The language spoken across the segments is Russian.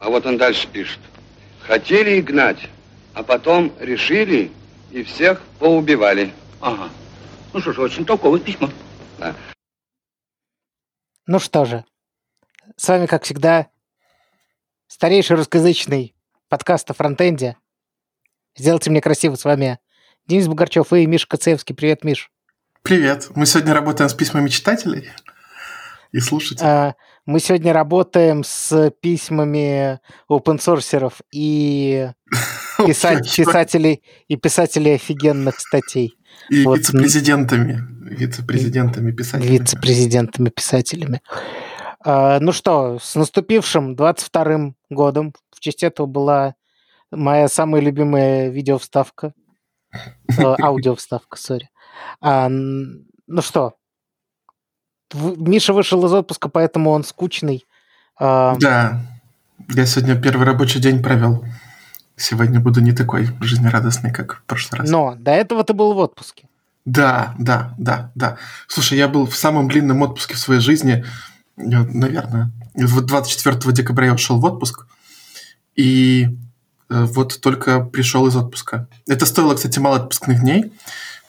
А вот он дальше пишет. Хотели гнать, а потом решили и всех поубивали. Ага. Ну что ж, очень толковое письмо. Да. Ну что же, с вами, как всегда, старейший русскоязычный подкаст о фронтенде. Сделайте мне красиво с вами Денис Бугорчев и Миша Коцеевский. Привет, Миш. Привет. Мы сегодня работаем с письмами читателей и слушателей. А, мы сегодня работаем с письмами опенсорсеров и писа- писателей и писателей офигенных статей. И вот. вице-президентами. Вице-президентами писателями. Вице-президентами писателями. А, ну что, с наступившим 22-м годом. В честь этого была моя самая любимая видеовставка. Э, аудиовставка, сори. А, ну что, Миша вышел из отпуска, поэтому он скучный. А, Да. Я сегодня первый рабочий день провел. Сегодня буду не такой жизнерадостный, как в прошлый раз. Но до этого ты был в отпуске. Да, да, да, да. Слушай, я был в самом длинном отпуске в своей жизни, наверное. Вот 24 декабря я ушел в отпуск, и э, вот только пришел из отпуска. Это стоило, кстати, мало отпускных дней,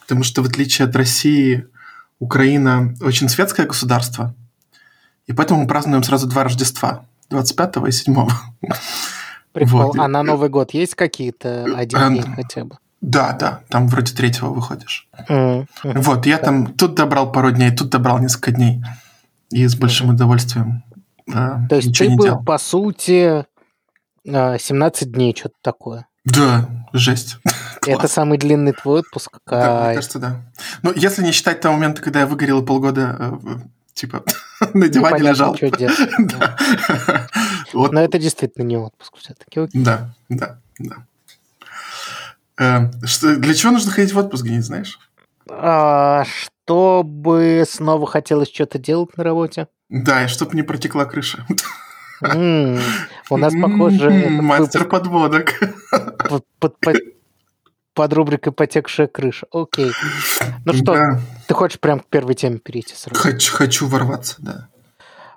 потому что в отличие от России, Украина очень светское государство, и поэтому мы празднуем сразу два Рождества, 25 и 7. Прикол. Вот. А на Новый год есть какие-то один А, день хотя бы? Да, да, там вроде третьего выходишь. М. Вот, я там тут добрал пару дней, тут добрал несколько дней. И с большим удовольствием э, То есть ты был, делал. по сути, э, 17 дней, что-то такое. Да, жесть. Это самый длинный твой отпуск. Да, мне кажется, да. Ну, если не считать того момента, когда я выгорел полгода, э, типа, на диване лежал. Но это действительно не отпуск все-таки. Да, да, да. Э, Для чего нужно ходить в отпуск, не знаешь? А, чтобы снова хотелось что-то делать на работе? Да, и чтобы не протекла крыша. У нас, похоже, этот Мастер подводок. под, рубрикой «Потекшая крыша». Окей. Ну что, ты хочешь прям к первой теме перейти сразу? Хочу, хочу ворваться, да.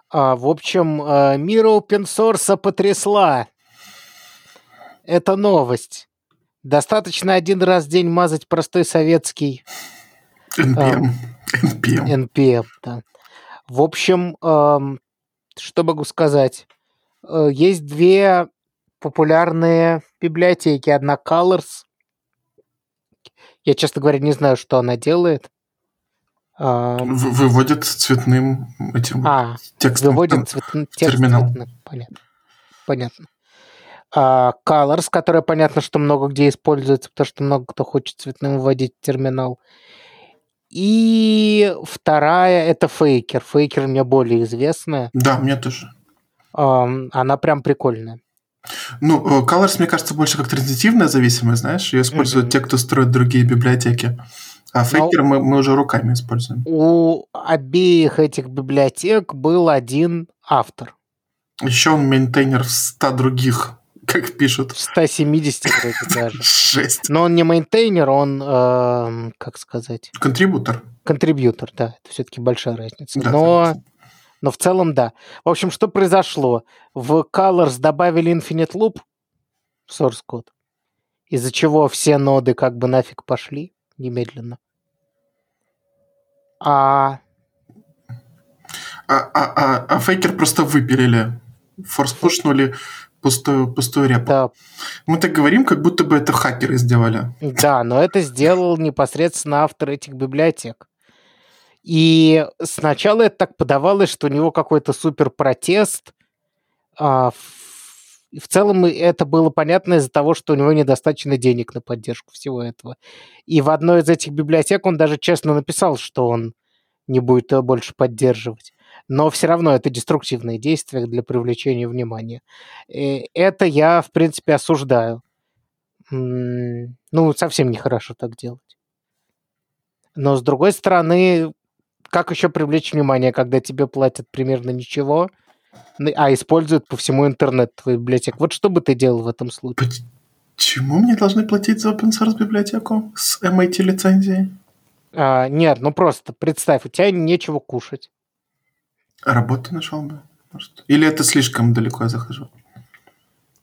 А, в общем, э, мир open потрясла. Это новость. Достаточно один раз в день мазать простой советский NPM. NPM. NPM. Да. В общем, что могу сказать? Э, Есть две популярные библиотеки. Одна Colors. Я, честно говоря, не знаю, что она делает. Ам, В- Выводит цветным этим А, текстом. выводит цветн- текст терминал. цветным. Понятно. Понятно. А, Colors, которая понятно, что много где используется, потому что много кто хочет цветным выводить терминал. И вторая это Faker. Faker мне более известная. Да, мне тоже. Она прям прикольная. Ну, э, Colors, мне кажется, больше как транзитивная зависимость, знаешь, ее используют Мгм. те, кто строит другие библиотеки. А Ну- Faker мы, мы уже руками используем. У обеих этих библиотек был один автор. Еще он мейнтейнер в 100 других, как пишут. В 170 вроде даже. Жесть. Но он не мейнтейнер, он, эм, как сказать, Контрибутор. контрибьютор, да, это все-таки большая разница. Да, но, согласен. Но в целом, да. В общем, что произошло? В Colors добавили Infinite Loop source код, из-за чего все ноды как бы нафиг пошли немедленно. А А, а, а, а Faker просто выпилили. Форс-пушнули пустую, пустую репу. да, Мы так говорим, как будто бы это хакеры сделали. да, но это сделал непосредственно автор этих библиотек. И сначала это так подавалось, что у него какой-то супер протест. А, в, и в целом это было понятно из-за того, что у него недостаточно денег на поддержку всего этого. И в одной из этих библиотек он даже честно написал, что он не будет ее больше поддерживать. Но все равно это деструктивные действия для привлечения внимания. И это я, в принципе, осуждаю. Ну, совсем нехорошо так делать. Но, с другой стороны, как еще привлечь внимание, когда тебе платят примерно ничего, а используют по всему интернету твою библиотеку? Вот что бы ты делал в этом случае? Почему мне должны платить за open source библиотеку с MIT лицензией? А, нет, ну просто представь, у тебя нечего кушать. А Работу нашел бы. Может. Или это слишком далеко я захожу?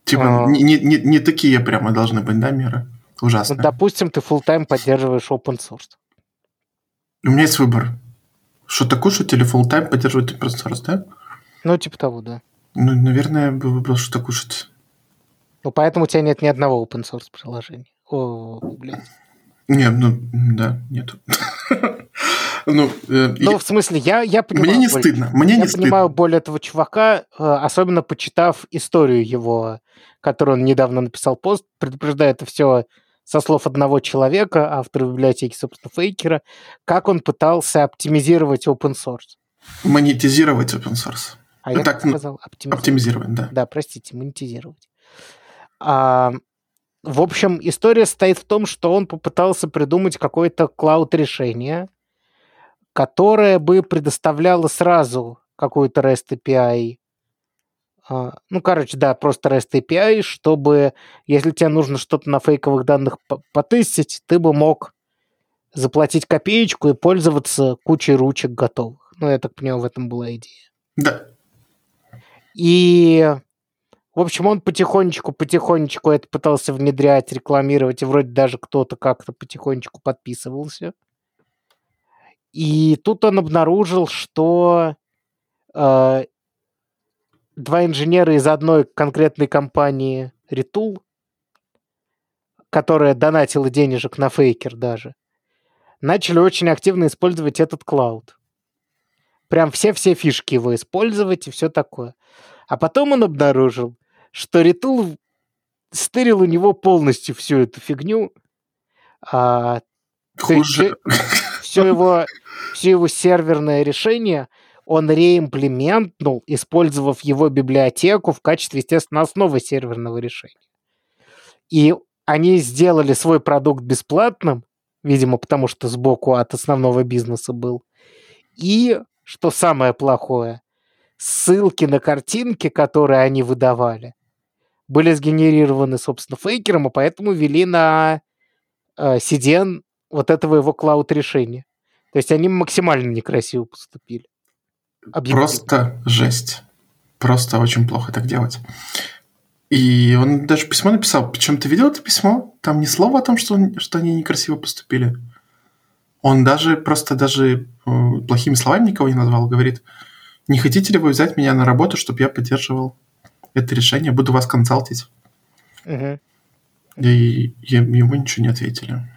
Типа, А. не, не, не- не такие прямо должны быть, да, меры? Ужасно. Вот, допустим, ты full тайм поддерживаешь open source. У меня есть выбор. Кушать или full time поддерживать open source, да? Ну, типа того, да. Ну, наверное, я бы выбрал что-то кушать. Ну, поэтому у тебя нет ни одного open source приложения. О, блядь. Не, ну, да, нету. Ну, э, Ну, я- в смысле, я, я понимаю... мне не боль- стыдно, мне я не понимаю стыдно. боль этого чувака, э, особенно почитав историю его, которую он недавно написал пост, предупреждая это все со слов одного человека, автора библиотеки, собственно, Фейкера, как он пытался оптимизировать open source. Монетизировать open source. А Ну я так, ну, сказал, оптимизировать. Оптимизировать, да. Да, простите, монетизировать. А, в общем, история состоит в том, что он попытался придумать какое-то клауд-решение, которое бы предоставляло сразу какую-то REST API. А, Ну, короче, да, просто REST API, чтобы, если тебе нужно что-то на фейковых данных по- потестить, ты бы мог заплатить копеечку и пользоваться кучей ручек готовых. Ну, я так понимаю, в этом была идея. Да. И, в общем, он потихонечку-потихонечку это пытался внедрять, рекламировать, и вроде даже кто-то как-то потихонечку подписывался. И тут он обнаружил, что э, два инженера из одной конкретной компании Retool, которая донатила денежек на фейкер даже, начали очень активно использовать этот клауд. Прям все-все фишки его использовать и все такое. А потом он обнаружил, что Ритул стырил у него полностью всю эту фигню. А, Хуже. все его, все его серверное решение он реимплементнул, использовав его библиотеку в качестве, естественно, основы серверного решения. И они сделали свой продукт бесплатным, видимо, потому что сбоку от основного бизнеса был. И, что самое плохое, ссылки на картинки, которые они выдавали, были сгенерированы, собственно, фейкером, и поэтому вели на э, CDN вот этого его клауд-решения. То есть они максимально некрасиво поступили. Объективно. Просто жесть. Просто очень плохо так делать. И он даже письмо написал. Причем ты видел это письмо? Там ни слова о том, что, что они некрасиво поступили. Он даже просто даже э, плохими словами никого не назвал. Говорит, не хотите ли вы взять меня на работу, чтобы я поддерживал это решение? Буду вас консалтить. Мгм. И ему ничего не ответили.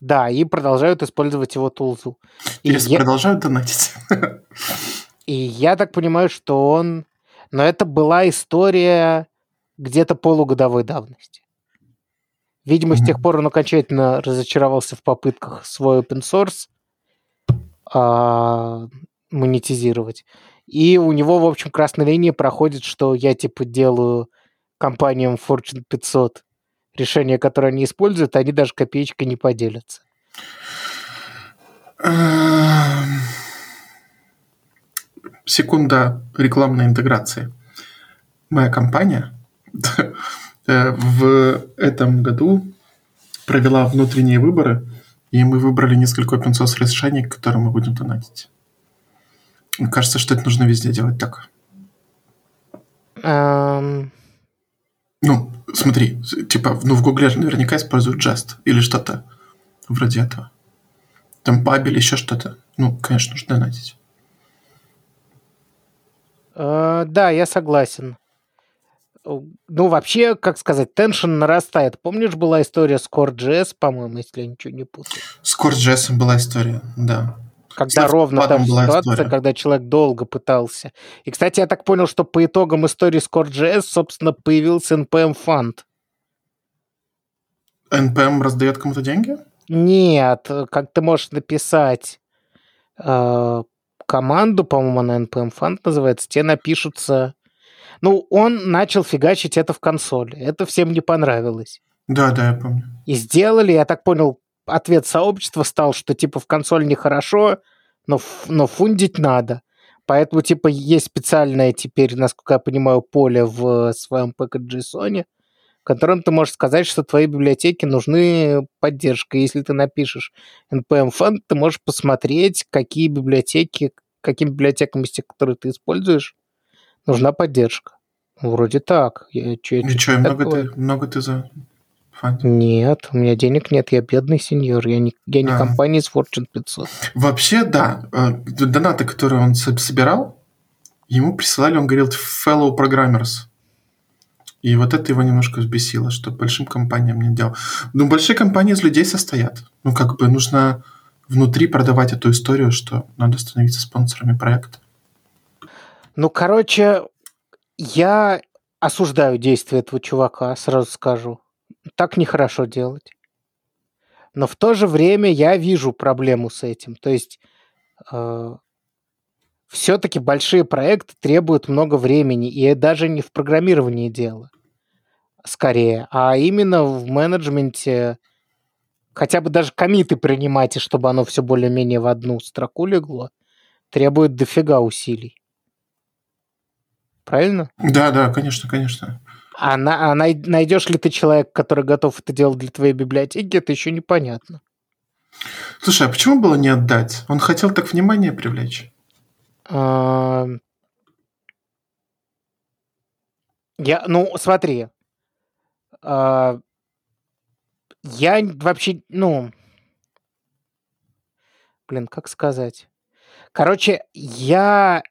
Да, и продолжают использовать его тулзу. И Интересно, я, продолжают донатить? и я так понимаю, что он... Но это была история где-то полугодовой давности. Видимо, с тех пор он окончательно разочаровался в попытках свой open source а, монетизировать. И у него, в общем, красной линии проходит, что я, типа, делаю компаниям Fortune 500 решения, которые они используют, они даже копеечкой не поделятся. Секунда рекламной интеграции. Моя компания э, в этом году провела внутренние выборы, и мы выбрали несколько open source решений, которые мы будем донатить. Мне кажется, что это нужно везде делать так. Эм, Ну, смотри, типа, ну в Гугле наверняка используют Jest или что-то вроде этого. Там паб или еще что-то. Ну, конечно, нужно донатить. Э, да, я согласен. Э, Ну, вообще, как сказать, теншн нарастает. Помнишь, была история с Core.js, по-моему, если я ничего не путаю? С CoreJS была история, да. Когда С ровно та Notepad же была ситуация, история. когда человек долго пытался. И, кстати, я так понял, что по итогам истории с Core.js, собственно, появился NPM фонд. NPM раздает кому-то деньги? Нет, э, как ты можешь написать э, команду, по-моему, она NPM фонд называется, тебе напишутся... Ну, он начал фигачить это в консоли. Это всем не понравилось. Да, да, я помню. И сделали, я так понял, ответ сообщества стал, что типа в консоль нехорошо, но, но фундить надо. Поэтому типа есть специальное теперь, насколько я понимаю, поле в своем package.json, в котором ты можешь сказать, что твоей библиотеке нужны поддержка. Если ты напишешь npm фонд, ты можешь посмотреть, какие библиотеки, каким библиотекам из тех, которые ты используешь, нужна поддержка. Вроде так. Я, чё, И что, много ты, много ты за? Нет, у меня денег нет, я бедный сеньор, я не, я не А. компания из Fortune 500. Вообще, да. э, Донаты, которые он со- собирал, ему присылали, он говорил, fellow programmers. И вот это его немножко взбесило, что большим компаниям не делал. Ну, большие компании из людей состоят. Ну, как бы нужно внутри продавать эту историю, что надо становиться спонсорами проекта. Ну, короче, я осуждаю действия этого чувака, сразу скажу. Так нехорошо делать. Но в то же время я вижу проблему с этим. То есть все-таки большие проекты требуют много времени, и даже не в программировании дело, скорее, а именно в менеджменте хотя бы даже комиты принимать, и чтобы оно все более-менее в одну строку легло, требует дофига усилий. Правильно? Да, да, конечно, конечно. А, на, а най, найдешь ли ты человека, который готов это делать для твоей библиотеки, это еще непонятно. Слушай, а почему было не отдать? Он хотел так внимание привлечь. А, Я, ну, смотри. А, Я вообще, ну... Блин, как сказать? Короче, я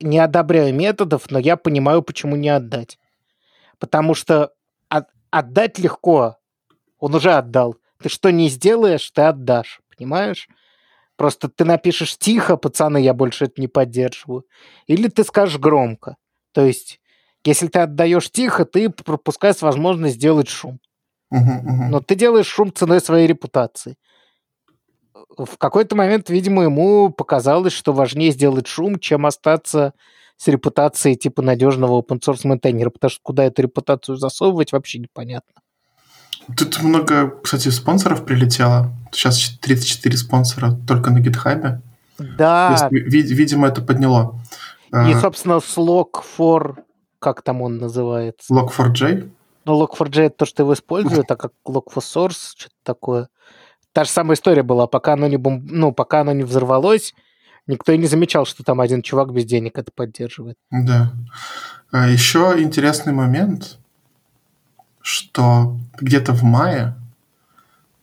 не одобряю методов, но я понимаю, почему не отдать. Потому что от- отдать легко. Он уже отдал. Ты что не сделаешь, ты отдашь. Понимаешь? Просто ты напишешь тихо, пацаны, я больше это не поддерживаю. Или ты скажешь громко. То есть, если ты отдаешь тихо, ты пропускаешь возможность сделать шум. Но ты делаешь шум ценой своей репутации. В какой-то момент, видимо, ему показалось, что важнее сделать шум, чем остаться с репутацией типа надежного open source мейнтейнера, потому что куда эту репутацию засовывать, вообще непонятно. Тут много, кстати, спонсоров прилетело. Сейчас 34 спонсора только на гитхабе. Да, есть, ви- видимо, это подняло. и, А, собственно, слог for... Как там он называется? Log4j. Ну, Log4j это то, что его используют, а как Log4Source, что-то такое. Та же самая история была, пока оно не, бом... ну, пока оно не взорвалось, никто и не замечал, что там один чувак без денег это поддерживает. Да. А еще интересный момент, что где-то в мае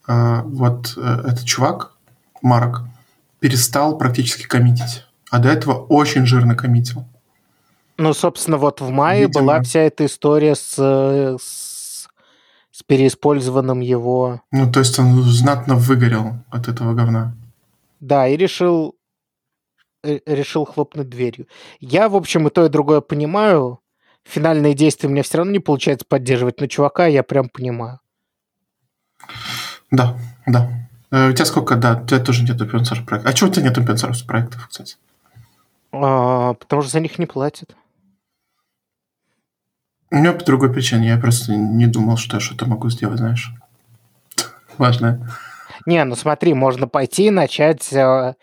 а, вот э, этот чувак, Марк, перестал практически коммитить. А до этого очень жирно коммитил. Ну, собственно, вот в мае Видимо. была вся эта история с, э, с, с переиспользованным его... Ну, то есть он знатно выгорел от этого говна. Да, и решил, э, решил хлопнуть дверью. Я, в общем, и то, и другое понимаю. Финальные действия у меня все равно не получается поддерживать, но чувака я прям понимаю. Да, да. Э, У тебя сколько, да, у тебя тоже нет open source проектов. А чего у тебя нет open source проектов, кстати? А, потому что за них не платят. У меня по другой причине. Я просто не думал, что я что-то могу сделать, знаешь. Важно. Не, ну смотри, можно пойти и начать э,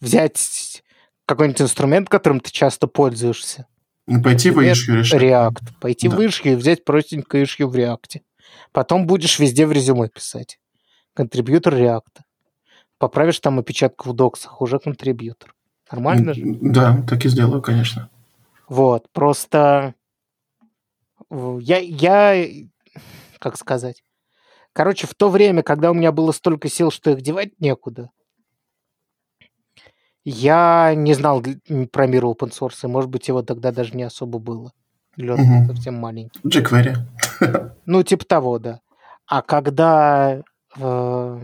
взять какой-нибудь инструмент, которым ты часто пользуешься. Ну, пойти в issue решить. React. Пойти Да. в issue и взять простенькое issue в React. Потом будешь везде в резюме писать. Контрибьютор React. Поправишь там опечатку в доксах, уже контрибьютор. Нормально же? Да, так и сделаю, конечно. Вот, просто я, я, как сказать, короче, в то время, когда у меня было столько сил, что их девать некуда, я не знал про мир open source, и, может быть, его тогда даже не особо было. Или он Мгм. совсем маленький. jQuery. Ну, типа того, да. А когда... э,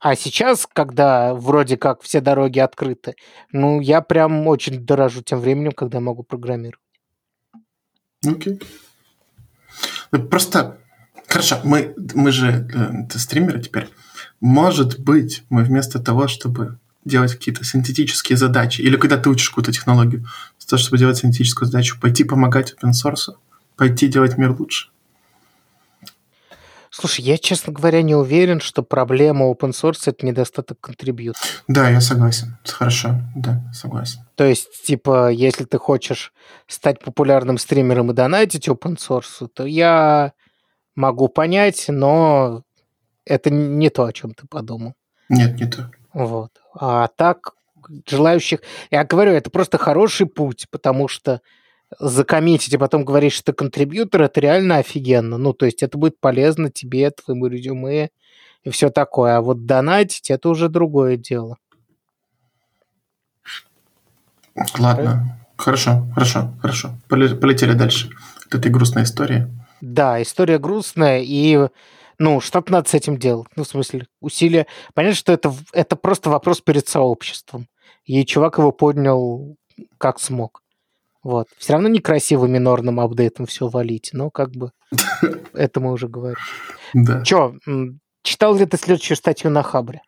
а сейчас, когда вроде как все дороги открыты, ну, я прям очень дорожу тем временем, когда могу программировать. Окей. Ну, Просто, хорошо, мы, мы же э, стримеры теперь. Может быть, мы вместо того, чтобы делать какие-то синтетические задачи, или когда ты учишь какую-то технологию, вместо того, чтобы делать синтетическую задачу, пойти помогать open source, пойти делать мир лучше. Слушай, я, честно говоря, не уверен, что проблема open source — это недостаток контрибьютора. Да, я согласен. Хорошо, да, согласен. То есть, типа, если ты хочешь стать популярным стримером и донатить open source, то я могу понять, но это не то, о чем ты подумал. Нет, не то. Вот. А так, желающих... Я говорю, это просто хороший путь, потому что закоммитить, и потом говорить, что ты контрибьютор, это реально офигенно. Ну, то есть это будет полезно тебе, твоему резюме и все такое. А вот донатить это уже другое дело. Ладно. Хорошо, хорошо, хорошо. Полетели дальше от этой грустной истории. Да, история грустная, и ну, что-то надо с этим делать. Ну, в смысле, усилия. Понятно, что это, это просто вопрос перед сообществом. И чувак его поднял как смог. Вот. Все равно некрасиво минорным апдейтом все валить, но как бы это мы уже говорим. Да. Че, читал ли ты следующую статью на Хабре?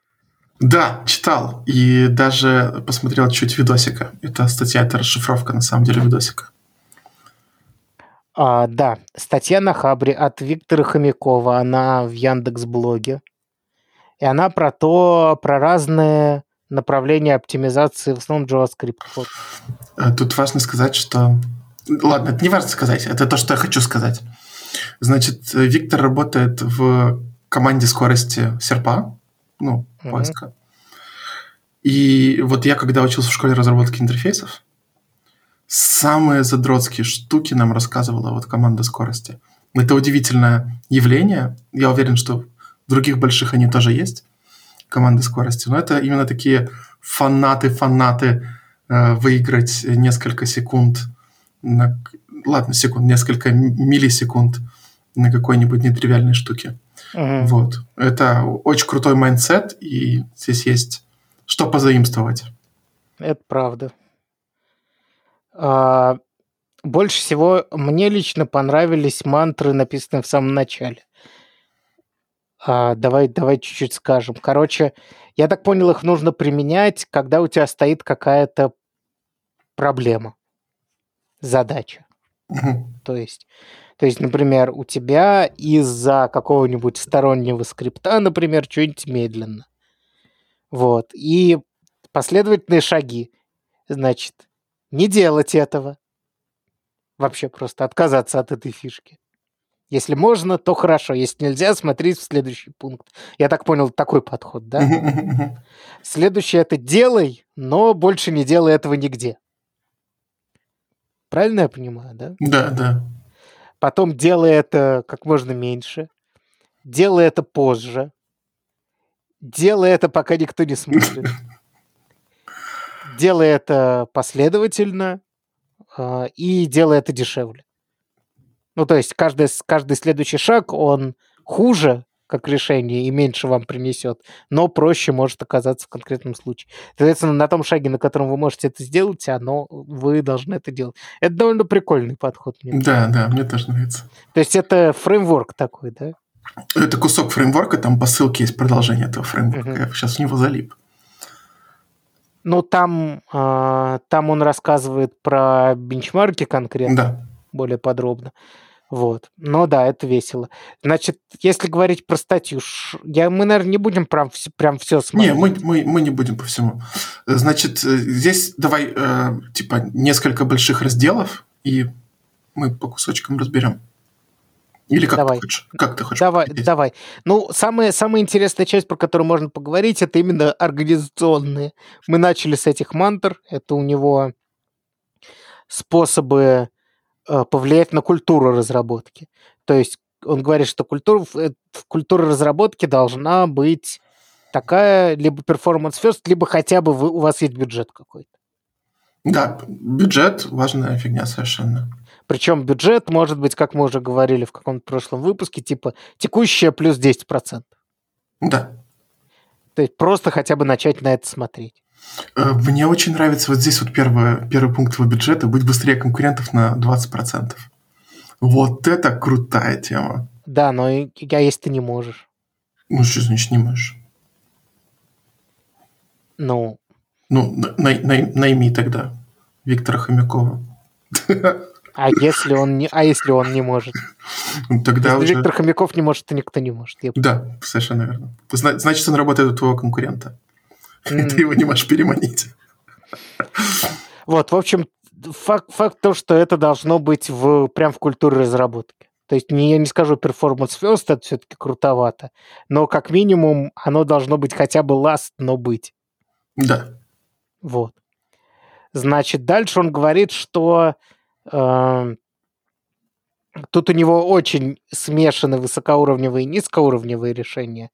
Да, читал. И даже посмотрел чуть видосика. Это статья, это расшифровка на самом деле видосика. А, да, статья на Хабре от Виктора Хомякова, она в Яндекс блоге. И она про то, про разные направления оптимизации, в основном JavaScript. Вот. Э, тут важно сказать, что... Ладно, это не важно сказать, это то, что я хочу сказать. Значит, Виктор работает в команде скорости серпа, ну, поиска. Mm-hmm. И вот я, когда учился в школе разработки интерфейсов, самые задротские штуки нам рассказывала вот команда скорости. Это удивительное явление. Я уверен, что в других больших они тоже есть, команды скорости. Но это именно такие фанаты-фанаты э, выиграть несколько секунд, на, ладно, секунд, несколько миллисекунд на какой-нибудь нетривиальной штуке. Uh-huh. Вот. Это очень крутой mindset, и здесь есть что позаимствовать. Это правда. А, больше всего мне лично понравились мантры, написанные в самом начале. А, давай, давай чуть-чуть скажем. Короче, я так понял, их нужно применять, когда у тебя стоит какая-то проблема, задача. Угу. То есть, то есть, например, у тебя из-за какого-нибудь стороннего скрипта, например, что-нибудь медленно. Вот. И последовательные шаги. Значит, не делать этого. Вообще просто отказаться от этой фишки. Если можно, то хорошо. Если нельзя, смотреть в следующий пункт. Я так понял, такой подход, да? Следующее это делай, но больше не делай этого нигде. Правильно я понимаю, да? Да, да. Потом делай это как можно меньше. Делай это позже. Делай это, пока никто не смотрит. делай это последовательно э, и делай это дешевле. Ну, то есть каждый, каждый следующий шаг, он хуже как решение и меньше вам принесет, но проще может оказаться в конкретном случае. Соответственно, на том шаге, на котором вы можете это сделать, оно, вы должны это делать. Это довольно прикольный подход. Мне да, нравится. да, мне тоже нравится. То есть это фреймворк такой, да? Это кусок фреймворка, там по ссылке есть продолжение этого фреймворка. Uh-huh. Я сейчас в него залип. Ну, там, э, там он рассказывает про бенчмарки конкретно, да. более подробно. Вот. Но да, это весело. Значит, если говорить про статью, я, мы, наверное, не будем прям, прям все смотреть. Не, мы, мы, мы не будем по всему. Значит, э, здесь давай, э, типа, несколько больших разделов, и мы по кусочкам разберем. Или как давай. ты хочешь? Как ты хочешь? Давай, поговорить? давай. Ну, самая, самая интересная часть, про которую можно поговорить, это именно организационные. Мы начали с этих мантр. Это у него способы э, повлиять на культуру разработки. То есть он говорит, что культура, э, культура разработки должна быть такая, либо performance first, либо хотя бы вы, у вас есть бюджет какой-то. Да, бюджет важная фигня совершенно. Причем бюджет может быть, как мы уже говорили в каком-то прошлом выпуске, типа текущая плюс 10%. Да. То есть просто хотя бы начать на это смотреть. Э, мне очень нравится вот здесь вот первый, первый пункт его бюджета – быть быстрее конкурентов на 20%. Вот это крутая тема. Да, но я, если ты не можешь. Ну, что значит не можешь? Ну? Ну, най, най, найми тогда Виктора Хомякова. А если он не, а если он не может? Ну, тогда если уже... Виктор Хомяков не может, то никто не может. Я... Да, совершенно верно. Значит, он работает у твоего конкурента. Mm. Ты его не можешь переманить. Вот, в общем, факт, факт то, что это должно быть в, прям в культуре разработки. То есть не, я не скажу performance first, это все-таки крутовато, но как минимум оно должно быть хотя бы last, но быть. Да. Вот. Значит, дальше он говорит, что Э, Тут у него очень смешаны высокоуровневые и низкоуровневые решения.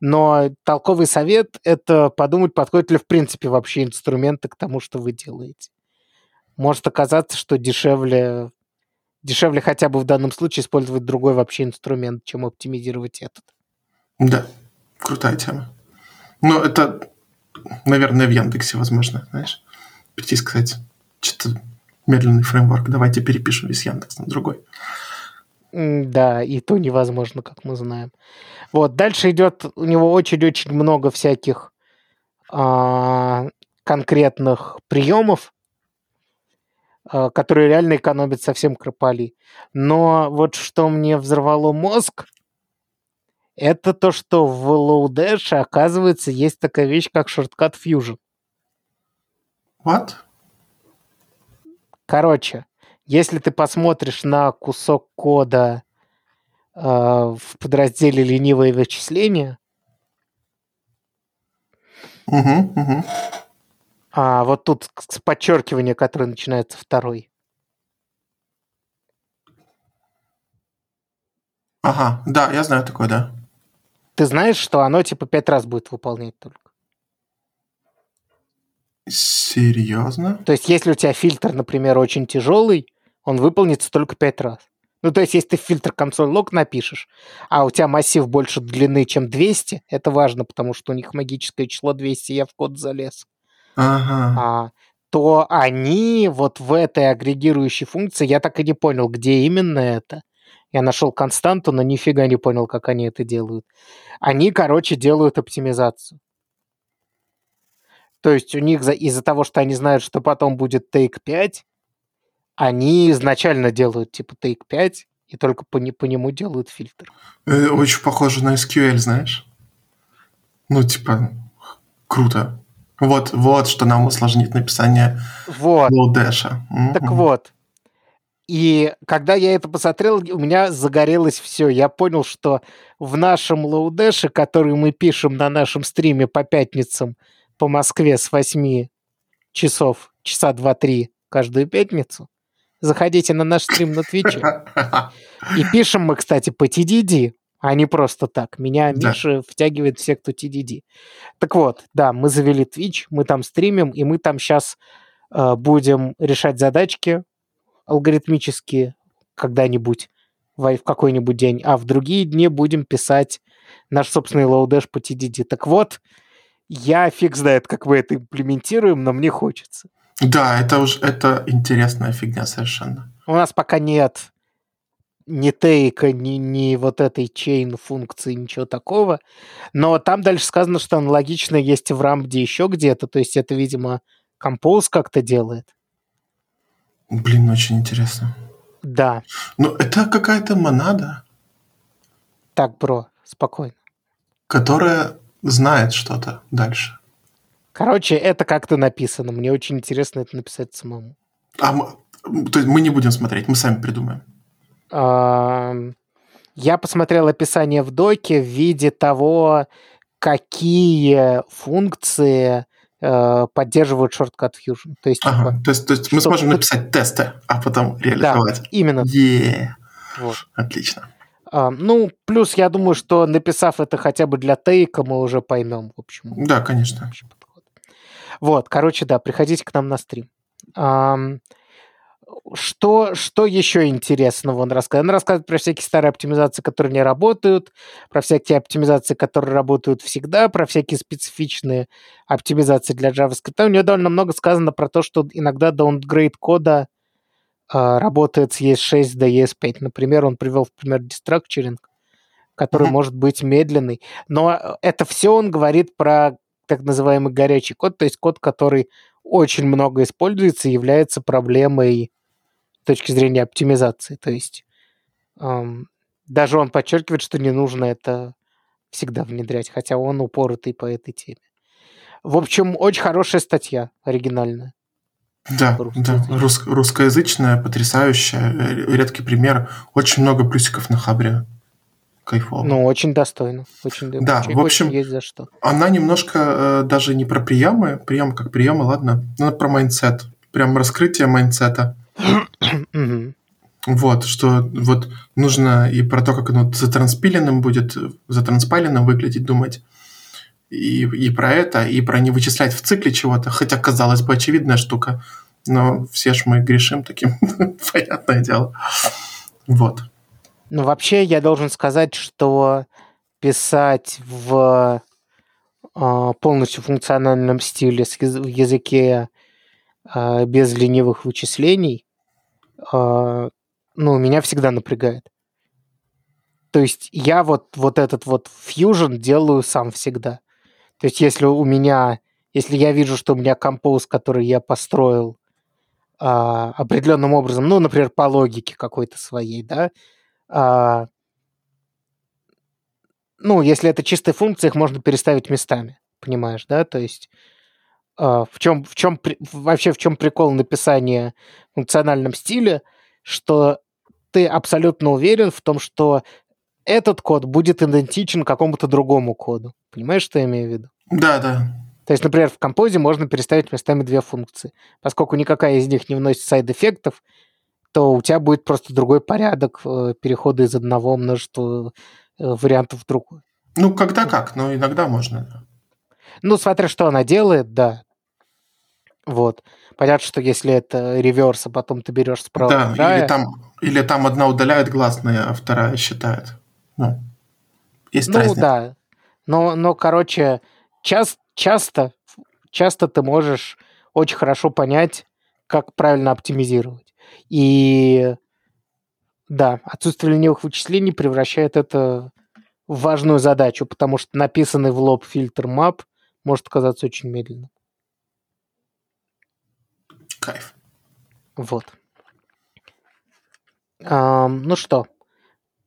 Но толковый совет – это подумать, подходят ли в принципе вообще инструменты к тому, что вы делаете. Может оказаться, что дешевле, дешевле хотя бы в данном случае использовать другой вообще инструмент, чем оптимизировать этот. Да, крутая тема. Но это, наверное, в Яндексе возможно, знаешь, прийти сказать, что-то медленный фреймворк, давайте перепишем весь Яндекс на другой. Да, и то невозможно, как мы знаем. Вот, дальше идет у него очень-очень много всяких а, конкретных приемов, а, которые реально экономят совсем кропали. Но вот что мне взорвало мозг, это то, что в Lodash, оказывается, есть такая вещь, как шорткат Fusion. What? Короче, если ты посмотришь на кусок кода э, в подразделе ленивые вычисления, Угу, угу. а вот тут с подчеркивания, которое начинается второй. Ага, да, я знаю такое, да. Ты знаешь, что оно типа пять раз будет выполнять только. Серьезно? То есть, если у тебя фильтр, например, очень тяжелый, он выполнится только пять раз. Ну, то есть, если ты в фильтр консоль лог напишешь, а у тебя массив больше длины, чем 200, это важно, потому что у них магическое число 200, я в код залез, Ага. а, то они вот в этой агрегирующей функции, я так и не понял, где именно это. Я нашел константу, но нифига не понял, как они это делают. Они, короче, делают оптимизацию. То есть у них за- из-за того, что они знают, что потом будет take 5, они изначально делают типа take 5 и только по, не- по нему делают фильтр. Э, Очень похоже на SQL, знаешь? Ну, типа, круто. Вот, вот, что нам усложнит написание Вот. Lodash. Так вот. И когда я это посмотрел, у меня загорелось все. Я понял, что в нашем лоудеше, который мы пишем на нашем стриме по пятницам по Москве с 8 часов, часа 2-3 каждую пятницу, заходите на наш стрим на Твиче. И пишем мы, кстати, по TDD, а не просто так. Меня Да. Миша втягивает в секту TDD. Так вот, да, мы завели Twitch, мы там стримим, и мы там сейчас будем решать задачки алгоритмические когда-нибудь в, в какой-нибудь день, а в другие дни будем писать наш собственный лоудеш по TDD. Так вот, я фиг знает, как мы это имплементируем, но мне хочется. Да, это уж это интересная фигня совершенно. У нас пока нет ни тейка, ни, ни вот этой чейн функции, ничего такого. Но там дальше сказано, что аналогично есть и в рамбде еще где-то. То есть это, видимо, Compose как-то делает. Блин, очень интересно. Да. Ну, это какая-то монада, Так, бро, спокойно. которая знает что-то дальше. Короче, это как-то написано. Мне очень интересно это написать самому. А мы, то есть мы не будем смотреть, мы сами придумаем. Я посмотрел описание в доке в виде того, какие функции э, поддерживают Shortcut Fusion. То есть, Ага, типа, то есть, то есть мы сможем написать тесты, а потом реализовать. именно. Е, Вот. отлично. А, ну, плюс я думаю, что написав это хотя бы для тейка, мы уже поймем, в общем, Да, конечно. общий подход. Вот, короче, да, приходите к нам на стрим. Что, что еще интересного он рассказывает? Он рассказывает про всякие старые оптимизации, которые не работают, про всякие оптимизации, которые работают всегда, про всякие специфичные оптимизации для JavaScript. У него довольно много сказано про то, что иногда downgrade кода а, работает с ES6 до ES5. Например, он привел в пример destructuring, который может быть медленный. Но это все он говорит про так называемый горячий код, то есть код, который очень много используется и является проблемой с точки зрения оптимизации. То есть ам, даже он подчеркивает, что не нужно это всегда внедрять, хотя он упоротый по этой теме. В общем, очень хорошая статья, оригинальная. Да, да, рус- русскоязычная, потрясающая, э, редкий пример. Очень много плюсиков на Хабре. Кайфово. Ну, очень достойно. Очень, Да, очень- в общем, очень есть за что. Она немножко э, даже не про приемы, приемы как приемы, ладно, она про mindset. Прям раскрытие майндсета. Вот, что вот нужно и про то, как оно затранспиленным будет, затранспайленным выглядеть, думать. И, и про это, и про не вычислять в цикле чего-то, хотя, казалось бы, очевидная штука. Но все ж мы грешим таким, понятное дело. Вот. Ну, вообще, я должен сказать, что писать в а, полностью функциональном стиле в языке а, без ленивых вычислений, а, ну, меня всегда напрягает. То есть я вот, вот этот вот Fusion делаю сам всегда. То есть если у меня, если я вижу, что у меня композ, который я построил определенным образом, ну, например, по логике какой-то своей, да, а, ну, если это чистые функции, их можно переставить местами, понимаешь, да? То есть а, в чем, в чем вообще в чем прикол написания в функциональном стиле, что ты абсолютно уверен в том, что этот код будет идентичен какому-то другому коду. Понимаешь, что я имею в виду? Да, да. То есть, например, в композе можно переставить местами две функции. Поскольку никакая из них не вносит сайд-эффектов, то у тебя будет просто другой порядок э, перехода из одного множества э, вариантов в другой. Ну, когда как, но иногда можно. Ну, смотря что она делает, да. Вот. Понятно, что если это реверс, а потом ты берешь справа Да, края, или там, или там одна удаляет гласные, а вторая считает. Ну, есть Ну разница. да. Но, но короче, час, часто, часто ты можешь очень хорошо понять, как правильно оптимизировать. И да, отсутствие ленивых вычислений превращает это в важную задачу, потому что написанный в лоб фильтр map может оказаться очень медленным. Кайф. Вот. Ам, ну что,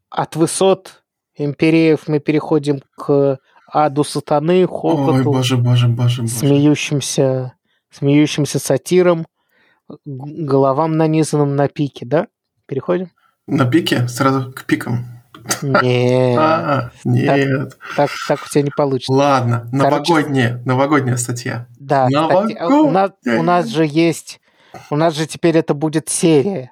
от высот империев мы переходим к аду сатаны, Ой, хохоту, боже, боже, боже, боже. смеющимся, смеющимся сатирам, головам, нанизанным на пике, да? Переходим? На пике? Сразу к пикам? Нет, А, нет. так, так у тебя не получится. Ладно, Короче- новогодняя, новогодняя статья. Да, кстати, а у нас, Новогодняя. у нас же есть, у нас же теперь это будет серия.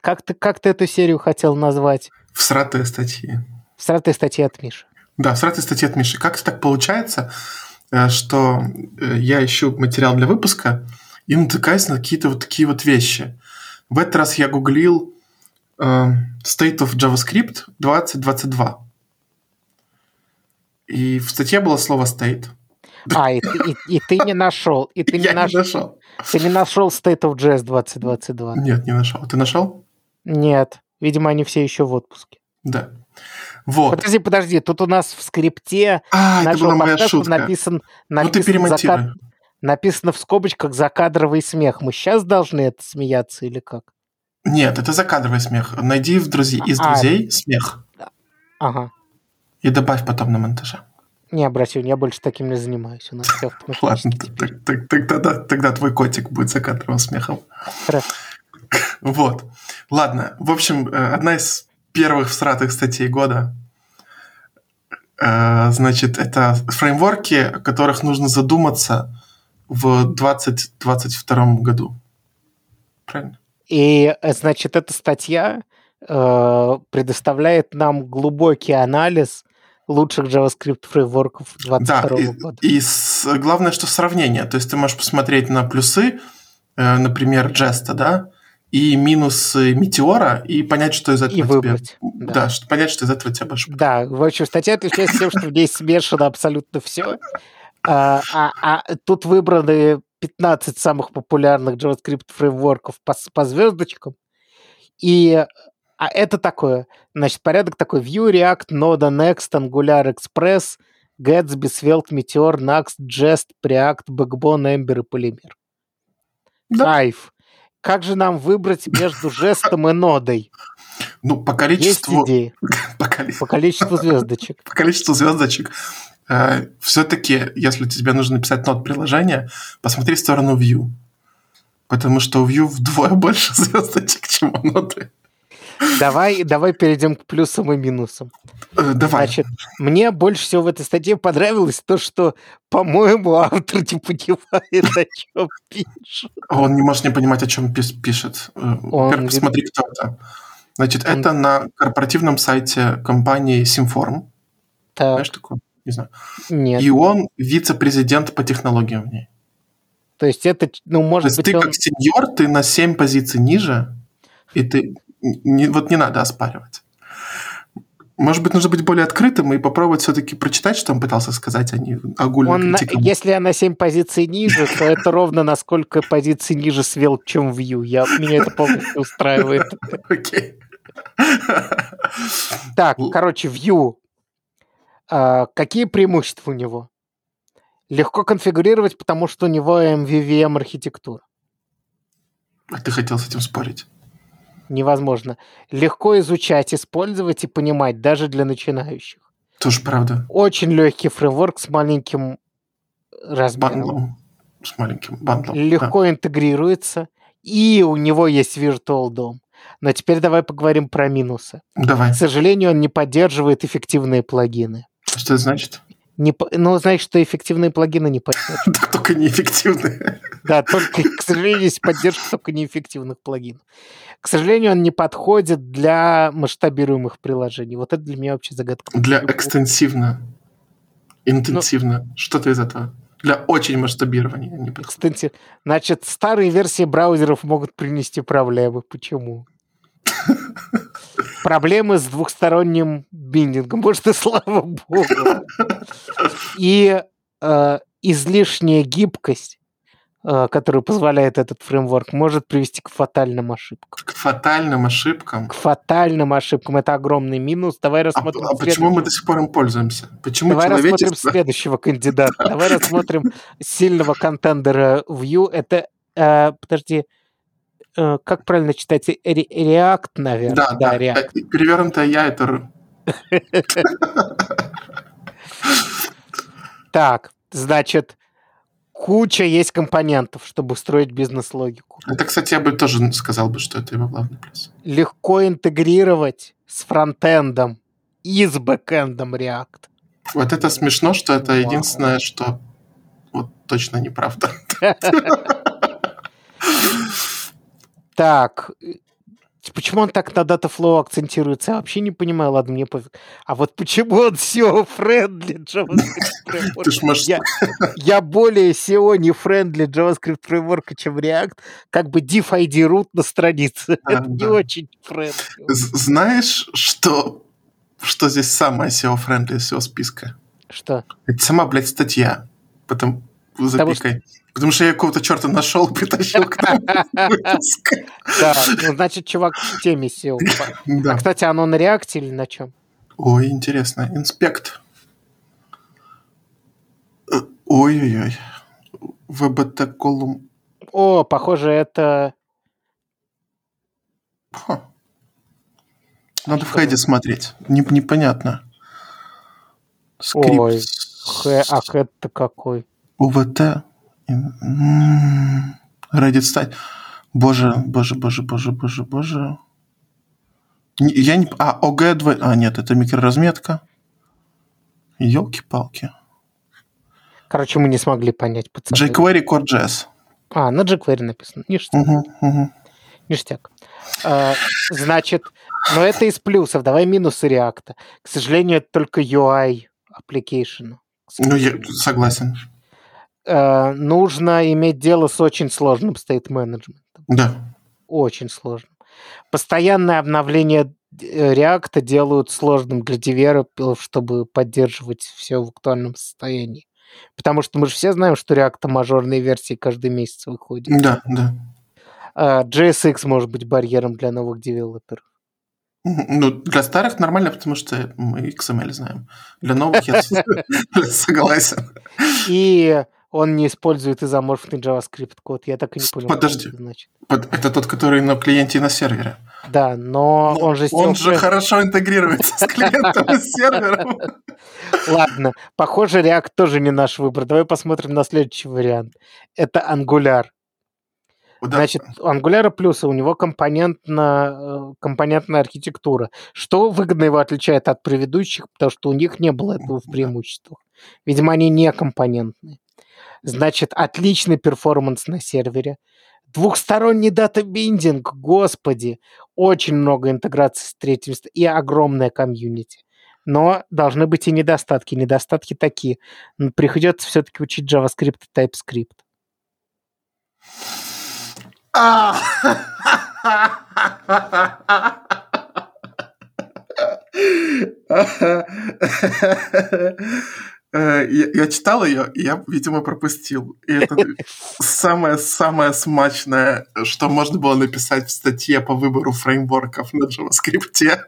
Как ты, как ты эту серию хотел назвать? Всратые статьи. Всратые статьи от Миши. Да, всратые статьи от Миши. Как так получается, э, что э, я ищу материал для выпуска и натыкаюсь на какие-то вот такие вот вещи. В этот раз я гуглил э, State of JavaScript 2022. И в статье было слово state. А, и, ты- и- и ты не нашел, и ты не, наш- не нашел. ты не нашел State of JS 2022. Нет, не нашел. Ты нашел? Нет, видимо, они все еще в отпуске. Да. Вот. Подожди, подожди, тут у нас в скрипте А, это нашего была моя подкаста шутка. написан, Ну ты написан, перемонтируй. закад- написано в скобочках закадровый смех. Мы сейчас должны это смеяться или как? Нет, это закадровый смех. Найди в друзей, из А. друзей смех Ага. и добавь потом на монтаже. Не обращай, я больше таким не занимаюсь. У нас все Ладно, тогда, тогда твой котик будет закадровым смехом. Хорошо. Вот. Ладно. В общем, э, одна из первых всратых статей года. э, Значит, это фреймворки, о которых нужно задуматься в 2022 году. Правильно? И, э, значит, эта статья э, предоставляет нам глубокий анализ лучших JavaScript фреймворков Да, 2022 и, года. и с- главное, что сравнение. То есть ты можешь посмотреть на плюсы, э, например, Джеста, да, и минусы Метеора, и понять, что из этого И тебе... выбрать, Да. да. что понять, что из этого тебе больше Да, в общем, статья отличается тем, что в ней смешано абсолютно все. А, а- а тут выбраны 15 самых популярных JavaScript фреймворков по, по звездочкам. И а это такое, значит, порядок такой Vue, React, Node, Next, Angular, Express, Gatsby, Svelte, Meteor, Next, Jest, Preact, Backbone, Ember и Polymer. Да. Кайф. Как же нам выбрать между жестом и нодой? Ну, по Есть количеству, идеи по, коли- по количеству звездочек. по количеству звездочек, все-таки, если тебе нужно написать нот приложения, посмотри в сторону View. Потому что у View вдвое больше звездочек, чем у ноты. Давай, давай перейдем к плюсам и минусам. Э, давай. Значит, мне больше всего в этой статье понравилось то, что, по-моему, автор не понимает, о чем пишет. Он не может не понимать, о чем пишет. Э, Во-первых, посмотри, кто это. Значит, Он- это на корпоративном сайте компании Simform. Так, Знаешь такое? Не знаю. нет. И он вице-президент по технологиям в ней. То есть это, ну, То может есть быть, ты он... как сеньор, ты на 7 позиций ниже, и ты... не- вот не надо оспаривать. Может быть, нужно быть более открытым и попробовать все-таки прочитать, что он пытался сказать, а не огульно он на- если я на 7 позиций ниже, то это ровно на сколько позиций ниже свел, чем Vue. Я, меня это полностью устраивает. Окей. Так, короче, Vue. А, какие преимущества у него? Легко конфигурировать, потому что у него MVVM архитектура. А ты хотел с этим спорить? Невозможно. Легко изучать, использовать и понимать, даже для начинающих. Тоже правда. Очень легкий фреймворк с маленьким размером. Бандлом. С маленьким бандлом. Легко интегрируется. И у него есть Virtual DOM. Но теперь давай поговорим про минусы. Да. Давай. К сожалению, он не поддерживает эффективные плагины. Что это значит? Не, ну, значит, что эффективные плагины не поддерживают. Так только неэффективные. Да, только, к сожалению, есть поддержка только неэффективных плагинов. К сожалению, он не подходит для масштабируемых приложений. Вот это для меня вообще загадка. Для экстенсивно. Интенсивно. Что-то из этого. Для очень масштабирования. не. Кстати, значит, старые версии браузеров могут принести проблемы. Почему? Проблемы с двухсторонним биндингом. Может, и слава богу. И э, излишняя гибкость, э, которая позволяет этот фреймворк, может привести к фатальным ошибкам. К фатальным ошибкам. К фатальным ошибкам. Это огромный минус. Давай А, рассмотрим, а почему мы до сих пор им пользуемся? Почему Давай рассмотрим следующего кандидата. Давай рассмотрим сильного контендера Vue. Это, э, подожди, э, как правильно читать? React, наверное. Да, да. React. Э, Перевернутая я это... Так, значит, куча есть компонентов, чтобы строить бизнес-логику. Это, кстати, я бы тоже сказал бы, что это его главный плюс. Легко интегрировать с фронтендом и с бэкэндом React. Вот это смешно, что это единственное, что вот точно неправда. Так, почему он так на data flow акцентируется, я вообще не понимаю, ладно, мне пофиг. А вот почему он SEO-friendly JavaScript Я, более SEO не friendly JavaScript фреймворка, чем React, как бы div id root на странице. Это не очень friendly. знаешь, что, что здесь самое SEO-friendly из всего списка? Что? Это сама, блядь, статья. Потом запикай. Потому что я какого-то черта нашел, притащил к нам. Да, ну, значит, чувак в теме SEO. А, кстати, оно на React или на чем? Ой, интересно. Inspect. Э, Ой-ой-ой. ВБТ колум. О, похоже, это... Ха. Надо в хеде смотреть. Не- непонятно. Скрипт. Ой. А хэт-то какой? УВТ. Reddit стать. Боже, боже, боже, боже, боже, боже. Я не... А, ОГ2... А, нет, это микроразметка. Елки-палки. Короче, мы не смогли понять, пацаны. jQuery Core.js. А, на jQuery написано. Ништяк. Угу, угу. Ништяк. А, значит, но это из плюсов. Давай минусы React. К сожалению, это только UI application. Ну, я согласен. Э, нужно иметь дело с очень сложным state менеджментом. Да. Очень сложным. Постоянное обновление э, React делают сложным для девелоперов, чтобы поддерживать все в актуальном состоянии. Потому что мы же все знаем, что React мажорные версии каждый месяц выходят. Да, да. А JSX может быть барьером для новых девелоперов. Ну, для старых нормально, потому что мы XML знаем. Для новых я согласен. И он не использует изоморфный JavaScript код. Я так и не понял. Подожди. это значит. Под- Это тот, который на клиенте и на сервере. Да, но Ну, он же... Он же хорошо интегрируется с клиентом и с сервером. Ладно, похоже, React тоже не наш выбор. Давай посмотрим на следующий вариант. Это Angular. Значит, у Angular плюса у него компонентно, э, компонентная архитектура. Что выгодно его отличает от предыдущих, потому что у них не было этого в Да. преимуществах. Видимо, они не компонентные. Значит, отличный performance на сервере. Двухсторонний data binding, господи. Очень много интеграции с третьим и огромная комьюнити. Но должны быть и недостатки. Недостатки такие. М, Приходится все-таки учить JavaScript и TypeScript. Э, Я я читал ее, и я, видимо, пропустил. И это самое-самое смачное, что можно было написать в статье по выбору фреймворков на JavaScript.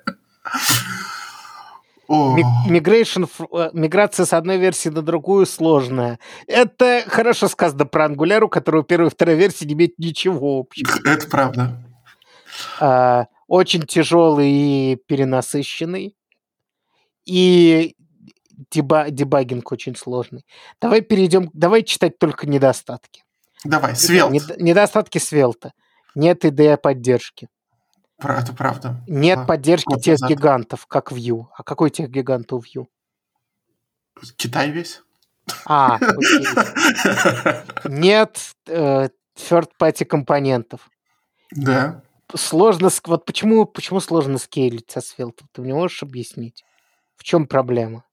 Migration, э, миграция с одной версии на другую сложная. Это хорошо сказано про Angular, у которого первая и вторая версии не имеют ничего общего. это правда. А, очень тяжелый и перенасыщенный. И деба- дебагинг очень сложный. Давай перейдем, давай читать только недостатки. Давай, Свел. Нед- недостатки Свелта. Нет IDE поддержки. Это правда. Нет А, поддержки тех назад. гигантов, как Vue. А какой тех гигант у Vue? Китай весь. А, окей. Нет э, third-party компонентов. Да. Сложно... ск- Вот почему, почему сложно скейлить со Svelte? Ты мне можешь объяснить? В чем проблема?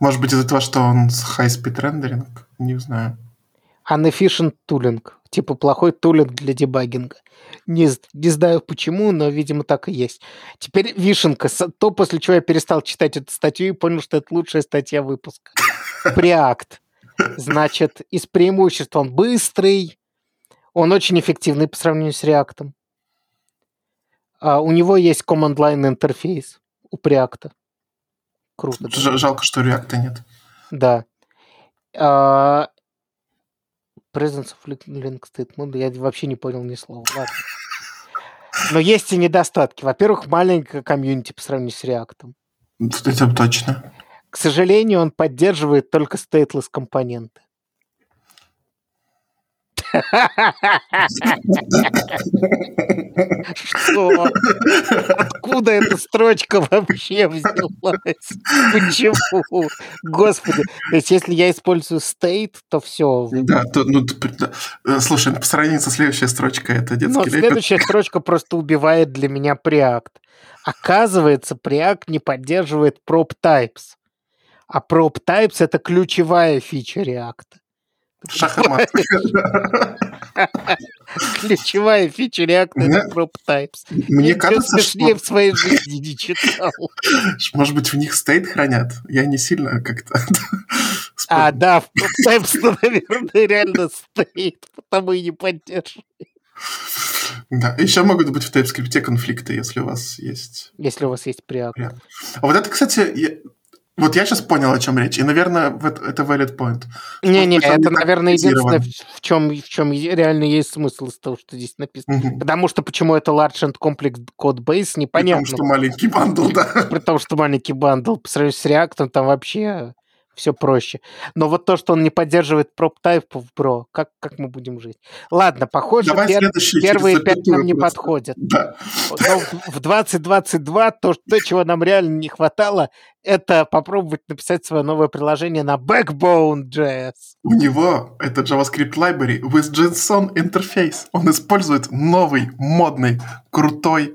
Может быть, из-за того, что он с high-speed рендеринг? Не знаю. Unefficient tooling. Типа плохой тулинг для дебагинга. Не, не знаю почему, но, видимо, так и есть. Теперь вишенка. То, после чего я перестал читать эту статью и понял, что это лучшая статья выпуска. Preact. Значит, из преимуществ он быстрый, он очень эффективный по сравнению с React. А, у него есть command line интерфейс у Preact. Круто. Ж- Жалко, что реакта нет. Да. А, Presence of link link statement. Я вообще не понял ни слова. Ладно. Но есть и недостатки. Во-первых, маленькая комьюнити по сравнению с React. Это точно. К сожалению, он поддерживает только stateless компоненты. Что? Откуда эта строчка вообще взялась? Почему? Господи. То есть, если я использую state, то все. Да, то, ну. Э, Слушай, по сравнению со следующей строчкой, это Но детский лепет. следующая строчка просто убивает для меня Preact. Оказывается, Preact не поддерживает prop types. А prop types это ключевая фича React. Шах и мат. Ключевая фича это prop types. Мне кажется, что, в своей жизни не читал. может быть, в них state хранят. Я не сильно как-то... А, да, в prop types, наверное, реально стоит, потому и не поддерживает. Да, еще могут быть в TypeScript конфликты, если у вас есть... Если у вас есть. React. А вот это, кстати, я- вот я сейчас понял, о чем речь. И, наверное, это, valid point. Не-не, это, не наверное, единственное, в чем, в чем реально есть смысл из того, что здесь написано. Мгм. Потому что почему это Large and Complex Code Base, При непонятно. том, что маленький bundle, да. При том, что маленький bundle по сравнению с React, там вообще все проще. Но вот то, что он не поддерживает prop-type, бро, как, как мы будем жить? Ладно, похоже, Давай пер- первые пять нам не просто. подходят. Да. Но в в 2022 то, то, чего нам реально не хватало, это попробовать написать свое новое приложение на Backbone.js. У него это JavaScript library with JSON interface. Он использует новый, модный, крутой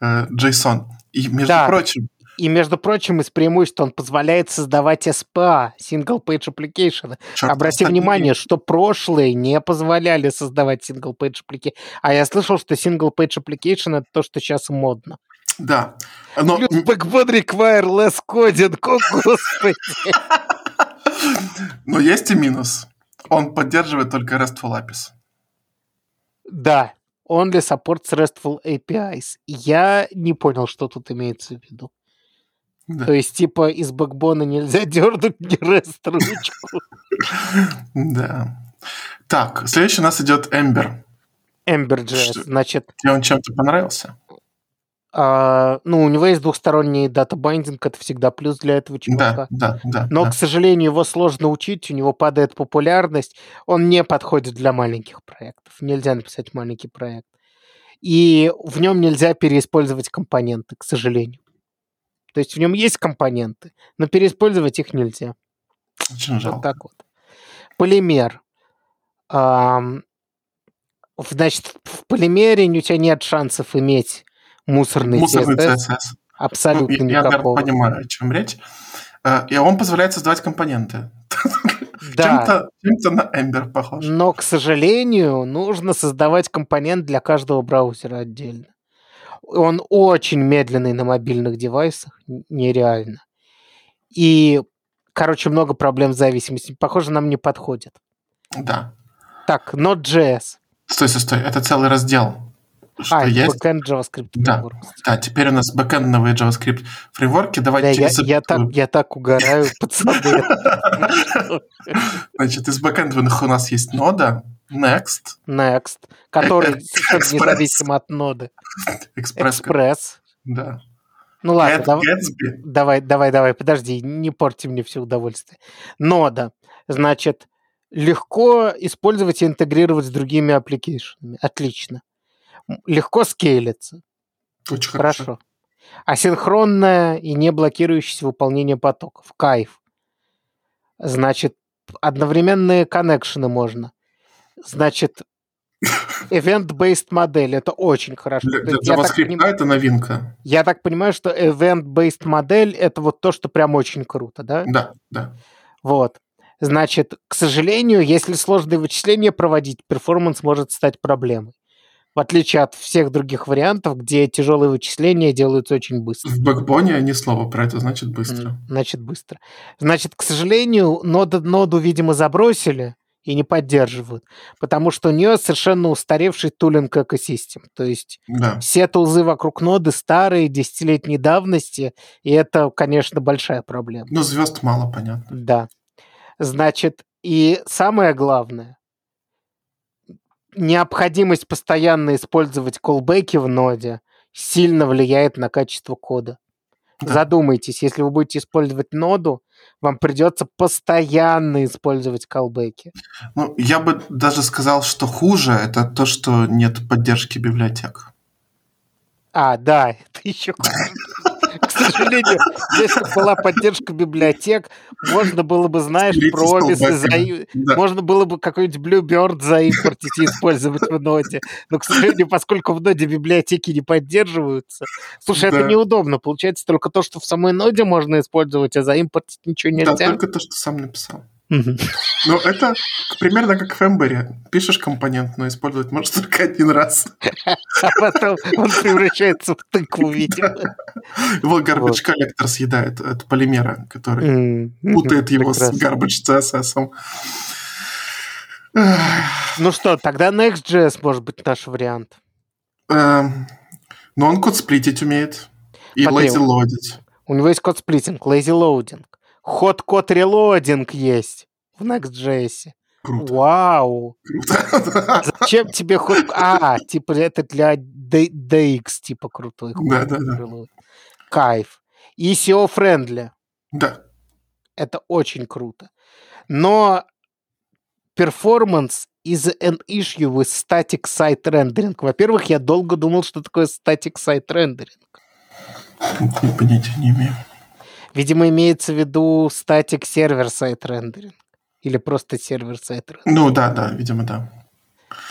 э, JSON. И, между Да. прочим, И, между прочим, из преимуществ он позволяет создавать SPA, Single Page Application. черт Обрати внимание, что прошлые не позволяли создавать Single Page Application. А я слышал, что Single Page Application это то, что сейчас модно. Да. Но, Плюс Backbone require less coding, о господи. но есть и минус. Он поддерживает только RESTful APIs. Да, only supports RESTful APIs. Я не понял, что тут имеется в виду. Да. То есть, типа, из бэкбона нельзя дернуть не REST ручку. Да. Так, следующий у нас идет Ember. Ember.js, Что? значит, Тебе он чем-то понравился? А, ну, у него есть двухсторонний дата-байдинг, это всегда плюс для этого чувака. Да, да, да. Но, да. к сожалению, его сложно учить, у него падает популярность, он не подходит для маленьких проектов. Нельзя написать маленький проект. И в нем нельзя переиспользовать компоненты, к сожалению. То есть в нем есть компоненты, но переиспользовать их нельзя. Очень Вот жалко. так вот. Полимер. Значит, в полимере у тебя нет шансов иметь мусорный, Мусорный CSS. CSS. Ну, Абсолютно я, я, никакого. понимаю, о чем речь. Э, И он позволяет создавать компоненты. Да, Чем-то, чем-то на Ember похож. но, к сожалению, нужно создавать компонент для каждого браузера отдельно. Он очень медленный на мобильных девайсах, нереально. И, короче, много проблем с зависимостью. Похоже, нам не подходит. Да. Так, Node.js. Стой, стой, стой. Это целый раздел. Что А, есть? backend JavaScript. Да. Да, теперь у нас бэкэндовые JavaScript фреймворки. Да, Давайте я, я так, я так угораю, пацаны. Значит, из бэкэндовых у нас есть нода, Next, Next, который независим от ноды. Express. Да. Ну ладно, Get- дав- Gatsby. давай, давай, давай, подожди, не порти мне все удовольствие. Нода, значит, легко использовать и интегрировать с другими аппликейшенами. Отлично. Легко скейлиться. Очень хорошо. Хорошо. Асинхронное и не блокирующееся выполнение потоков. Кайф. Значит, одновременные коннекшены можно. Значит, event-based модель. Это очень хорошо. Для, для JavaScript поним- это новинка. я так понимаю, что event-based модель это вот то, что прям очень круто, да? Да, да. Вот. Значит, к сожалению, если сложные вычисления проводить, перформанс может стать проблемой. В отличие от всех других вариантов, где тяжелые вычисления делаются очень быстро. В бэкбоне ни слова про это, значит быстро. Значит, быстро. Значит, к сожалению, ноду, ноду, видимо, забросили и не поддерживают, потому что у нее совершенно устаревший тулинг экосистем. То есть Да. все тулзы вокруг ноды старые, десятилетней давности, и это, конечно, большая проблема. Ну, звезд мало, понятно. Да. Значит, и самое главное, необходимость постоянно использовать колбеки в ноде сильно влияет на качество кода. Да. Задумайтесь, если вы будете использовать ноду, вам придется постоянно использовать колбеки. Ну, я бы даже сказал, что хуже это то, что нет поддержки библиотек. А, да, это еще хуже. К сожалению, если бы была поддержка библиотек, можно было бы, знаешь, Слить с промисы колбеками. за... Да. Можно было бы какой-нибудь Bluebird заимпортить и использовать в ноде. Но, к сожалению, поскольку в ноде библиотеки не поддерживаются... Слушай, это Да. неудобно. Получается только то, что в самой ноде можно использовать, а заимпортить ничего Да, нельзя. только то, что сам написал. Мгм. Ну, это примерно как в Эмбере. Пишешь компонент, но использовать можешь только один раз. А потом он превращается в тыкву, видимо. Его garbage коллектор съедает от полимера, который путает его с garbage CSS. Ну что, тогда Next.js может быть наш вариант. Эм, Но он код сплитить умеет. И lazy лодить. У него есть code splitting, lazy loading. Hot code reloading есть в Next.js. Круто. Вау! Круто. Зачем тебе hot... А, типа это для DX, типа крутой hot. Да-да-да. reload. Кайф. И SEO-friendly. Да. Это очень круто. Но performance is an issue with static site rendering. Во-первых, я долго думал, что такое static site rendering. Понятия не имею. Видимо, имеется в виду static сервер-сайт рендеринг. Или просто сервер-сайт рендеринг. Ну да, да, видимо, да.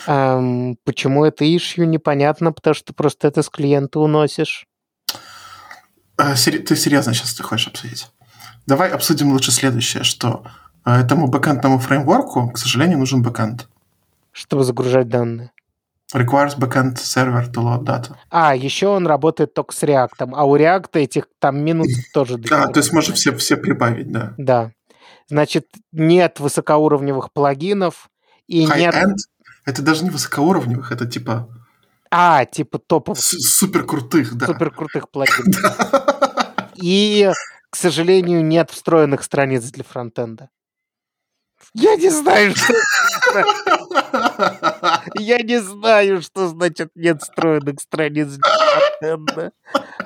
Ам, почему это ишью, непонятно, потому что просто это с клиента уносишь. А, сери- Ты серьезно сейчас ты хочешь обсудить? Давай обсудим лучше следующее, что э, этому бэкэндному фреймворку, к сожалению, нужен бэкэнд. чтобы загружать данные. Requires backend server to load data. А, еще он работает только с реактом, а у реакта этих там минут тоже Да, то есть можно все, все прибавить, да. Да. Значит, нет высокоуровневых плагинов и нет... High-end — это даже не высокоуровневых, это типа А, типа топовых, супер крутых, да. супер крутых плагинов. И, к сожалению, нет встроенных страниц для фронтенда. Я не знаю, что... Я не знаю, что значит нет встроенных страниц.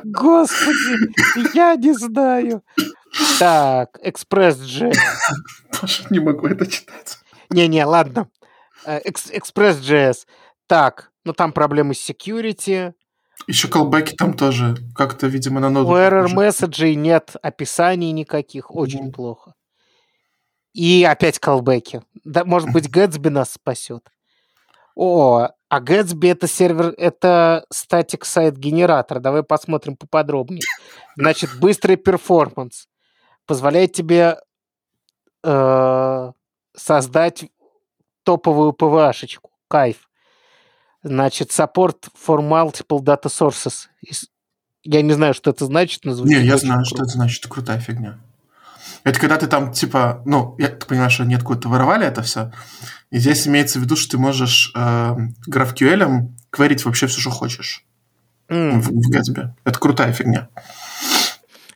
Господи, я не знаю. Так, Express.js. Боже, не могу это читать. Не-не, ладно. Э, Экс- Express.js. Так, ну там проблемы с security. Еще колбеки там тоже как-то, видимо, на У ноду. error похоже. месседжей нет описаний никаких. Очень Мгм. плохо. И опять колбеки. Да, может быть, Gatsby нас спасет. О, а Gatsby это сервер, это static site generator. Давай посмотрим поподробнее. Значит, быстрый performance позволяет тебе э, создать топовую PVA-шечку. Кайф. Значит, support for multiple data sources. Я не знаю, что это значит, Не, я знаю, что круто. это значит. Крутая фигня. Это когда ты там, типа, ну, я так понимаю, что они откуда-то воровали это все. И здесь имеется в виду, что ты можешь э, GraphQL кверить вообще все, что хочешь М, в, в Gatsby. Это крутая фигня.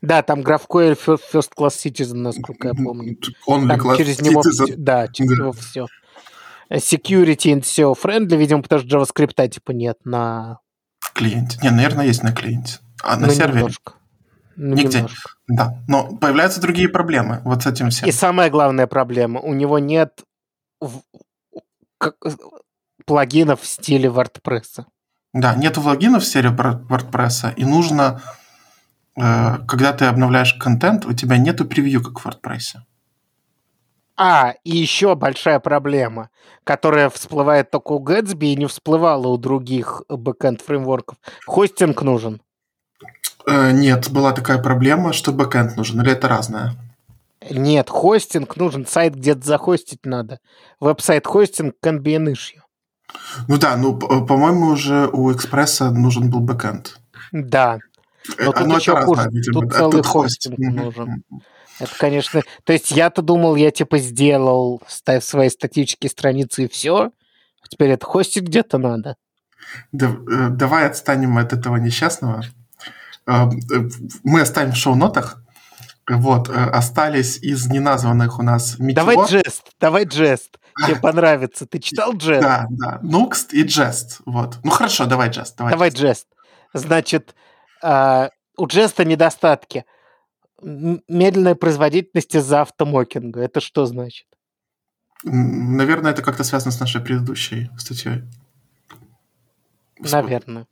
Да, там GraphQL fir- First Class Citizen, насколько я помню. Он Там через него, вс- да, через Да. него все. Security and SEO friendly, видимо, потому что JavaScript типа нет на, в клиенте. Не, наверное, есть на клиенте. А на ну, сервере? немножко. Нигде. немножко. Да. Но появляются другие проблемы вот с этим всем. И самая главная проблема, у него нет в- как- плагинов в стиле WordPress. Да, нет логинов в Word- WordPress, и нужно, э, когда ты обновляешь контент, у тебя нету превью, как в WordPress. А, и еще большая проблема, которая всплывает только у Gatsby и не всплывала у других бэкэнд фреймворков. Хостинг нужен. Э, нет, была такая проблема, что бэкэнд нужен, или это разное? Нет, хостинг нужен, сайт где-то захостить надо. Website hosting can be an issue. Ну да, ну, по-моему, уже у Экспресса нужен был бэкэнд. Да, Э, Но тут ну, еще это хуже. разное, видимо, Тут да, целый хост. хостинг Мгм. нужен. это, конечно... То есть я-то думал, я типа сделал свои статические страницы и все. Теперь это хостить где-то надо. Да- э, давай отстанем от этого несчастного. Э, э, Мы оставим в шоу-нотах. Вот, э, остались из неназванных у нас Meteor. Давай джест, давай джест. Тебе понравится. Ты читал джест? Да, да. Nuxt и Jest. Вот. Ну хорошо, давай Jest. Давай, Давай Jest. джест. Значит, у джеста недостатки. Медленная производительность из-за автомокинга. Это что значит? Наверное, это как-то связано с нашей предыдущей статьей. Наверное.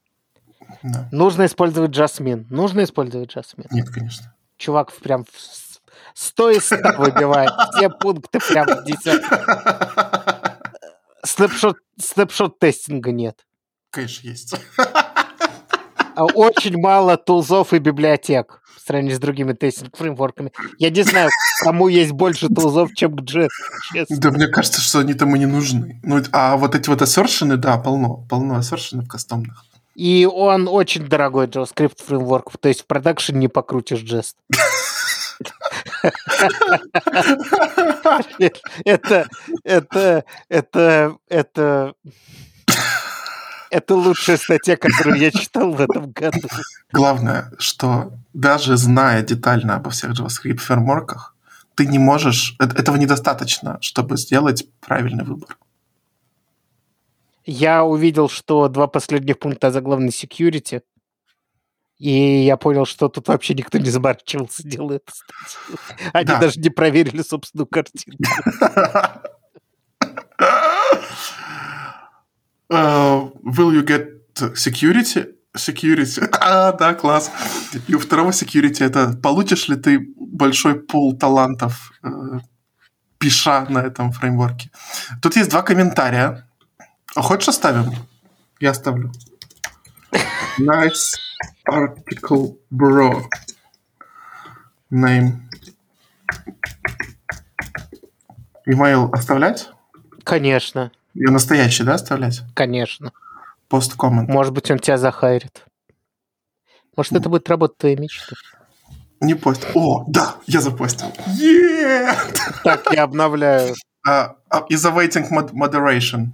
Да. Нужно использовать Жасмин. Нужно использовать Жасмин. Нет, конечно. Чувак прям в с- 100 из 100 выбивает. Все пункты прям в десятку. Снапшот, снапшот тестинга нет. Конечно, есть. А Очень мало тулзов и библиотек в сравнении с другими тестинг-фреймворками. Я не знаю, кому есть больше тулзов, чем к JS. честно. Да, мне кажется, что они там и не нужны. Ну, а вот эти вот ассершены, да, полно. Полно ассершенов кастомных. И он очень дорогой JavaScript фреймворк. То есть в продакшн не покрутишь Jest. Это, это, это, это, это лучшая статья, которую я читал в этом году. Главное, что даже зная детально обо всех JavaScript фреймворках, ты не можешь... э- Этого недостаточно, чтобы сделать правильный выбор. Я увидел, что два последних пункта заглавной security, и я понял, что тут вообще никто не заморачивался, делая эту статью. Они Да. даже не проверили собственную картинку. Uh, will you get security? Security. А, да, класс. И у второго security это получишь ли ты большой пул талантов, э, пиша на этом фреймворке. Тут есть два комментария. А хочешь оставим? Я оставлю. Nice article, bro. Name. Email оставлять? Конечно, Ее настоящий, да, оставлять? конечно. Пост коммент. Может быть, он тебя захайрит. Может, это будет работа твоей мечты. Не пост. О, да, я запостил. Е! Так, я обновляю. А, Is awaiting mod- moderation.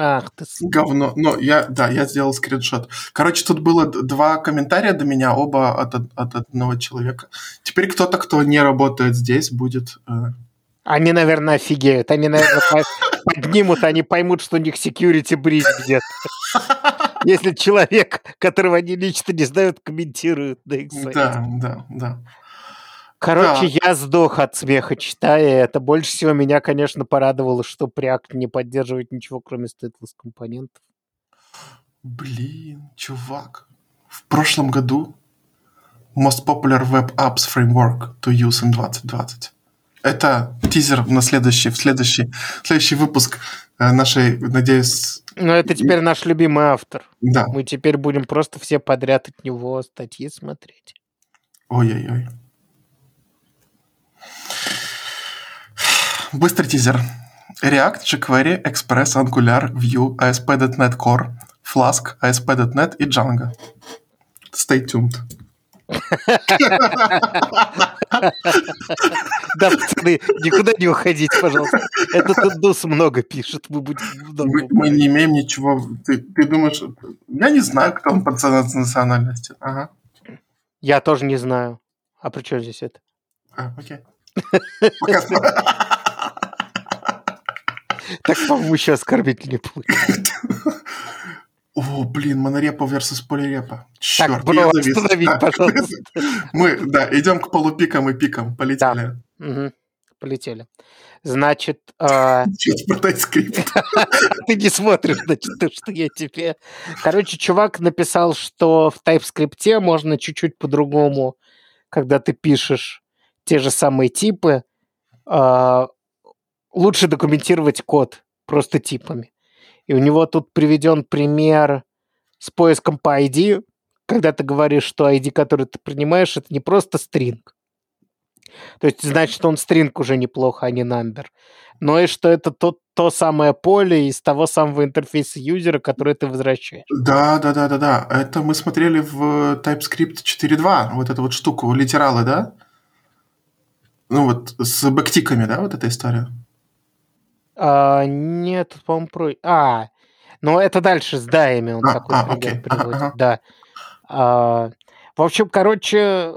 Ах ты... Говно. Но я, да, я сделал скриншот. Короче, тут было два комментария до меня, оба от, от одного человека. Теперь кто-то, кто не работает здесь, будет... э, Они, наверное, офигеют. Они, наверное, по- поднимут, они поймут, что у них security брить где-то. если человек, которого они лично не знают, комментирует на их сайте. Да, да, да. Короче, Да. я сдох от смеха, читая это. Больше всего меня, конечно, порадовало, что Preact не поддерживает ничего, кроме stateless компонентов. Блин, чувак. В прошлом году Most Popular Web Apps Framework to Use in 2020. Это тизер на следующий, в следующий, следующий выпуск э, нашей, надеюсь, Но это теперь наш любимый автор. да. Мы теперь будем просто все подряд от него статьи смотреть. Ой-ой-ой. Быстрый тизер. React, jQuery, Express, Angular, Vue, ASP.NET Core, Flask, ASP.NET и Django. Stay tuned. Да, пацаны, никуда не уходите, пожалуйста. Этот индус много пишет, мы будем Мы, мы не имеем ничего... Ты, ты думаешь... Я не знаю, кто он по национальности. Ага. Я тоже не знаю. А при чем здесь это? А, окей. Пока. Так, по-моему, еще оскорбительнее получится. О, блин, монорепа versus полирепа. Черт, Так, бро, я завис. остановить, Да. пожалуйста. Мы, да, идем к полупикам и пикам. Полетели. Мгм. Полетели. Значит, Сейчас про TypeScript. ты не смотришь, значит, то, что я тебе... Короче, чувак написал, что в TypeScript можно чуть-чуть по-другому, когда ты пишешь те же самые типы, а, лучше документировать код просто типами. И у него тут приведен пример с поиском по ID, когда ты говоришь, что ID, который ты принимаешь, это не просто стринг. То есть, значит, он стринг уже неплохо, а не number. Но и что это то, то самое поле из того самого интерфейса юзера, который ты возвращаешь. Да, да, да, да, да. Это мы смотрели в TypeScript 4.2, вот эту вот штуку, литералы, да? Ну вот с бэктиками, да, вот эта история? А, нет, тут, по-моему, про... А, ну это дальше с даями он А, такой а, пример окей. Приводит. ага. Да. А, в общем, короче,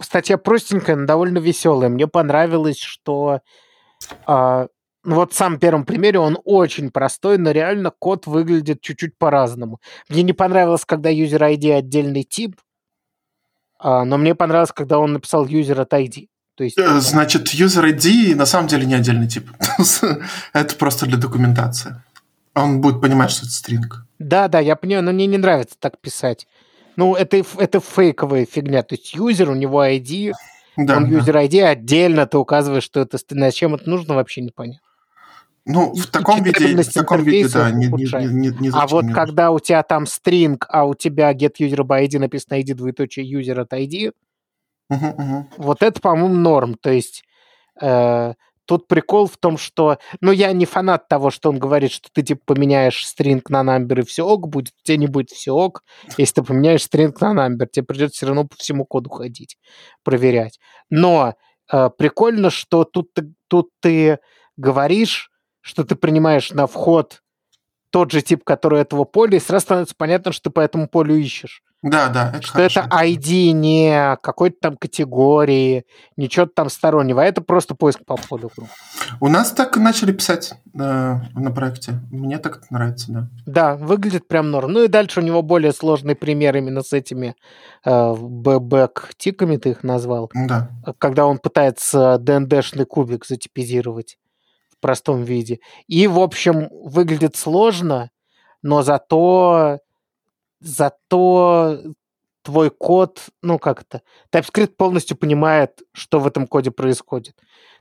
статья простенькая, но довольно веселая. Мне понравилось, что а, ну вот в самом первом примере он очень простой, но реально код выглядит чуть-чуть по-разному. Мне не понравилось, когда user ID отдельный тип, а, но мне понравилось, когда он написал user от ID. То есть, Э, Значит, user ID на самом деле не отдельный тип. Это просто для документации. Он будет понимать, что это стринг. Да, да, я понимаю, но мне не нравится так писать. Ну, это, это фейковая фигня. То есть юзер, у него ID, Да, он да. юзер ID, отдельно ты указываешь, что это... ст- Зачем это нужно, вообще непонятно. Ну, в таком виде, в таком виде, да, не, не, не, не, не а вот не когда у тебя там стринг, а у тебя get user by ID написано ID двоеточие user от ID, вот это, по-моему, норм. То есть э, тут прикол в том, что... Ну, я не фанат того, что он говорит, что ты, типа, поменяешь стринг на number и все ок будет. У тебя не будет все ок, если ты поменяешь стринг на number. Тебе придется все равно по всему коду ходить, проверять. Но э, прикольно, что тут тут ты говоришь, что ты принимаешь на вход тот же тип, который этого поля, и сразу становится понятно, что ты по этому полю ищешь. Да, да, это Что хорошо. это ID не какой-то там категории, ничего там стороннего, а это просто поиск по входу. У нас так начали писать э, на проекте. Мне так это нравится, да. Да, выглядит прям норм. Ну и дальше у него более сложный пример именно с этими э, бэк-тиками, ты их назвал, Да. когда он пытается DND-шный кубик затипизировать в простом виде. И, в общем, выглядит сложно, но зато зато твой код, ну как это, TypeScript полностью понимает, что в этом коде происходит.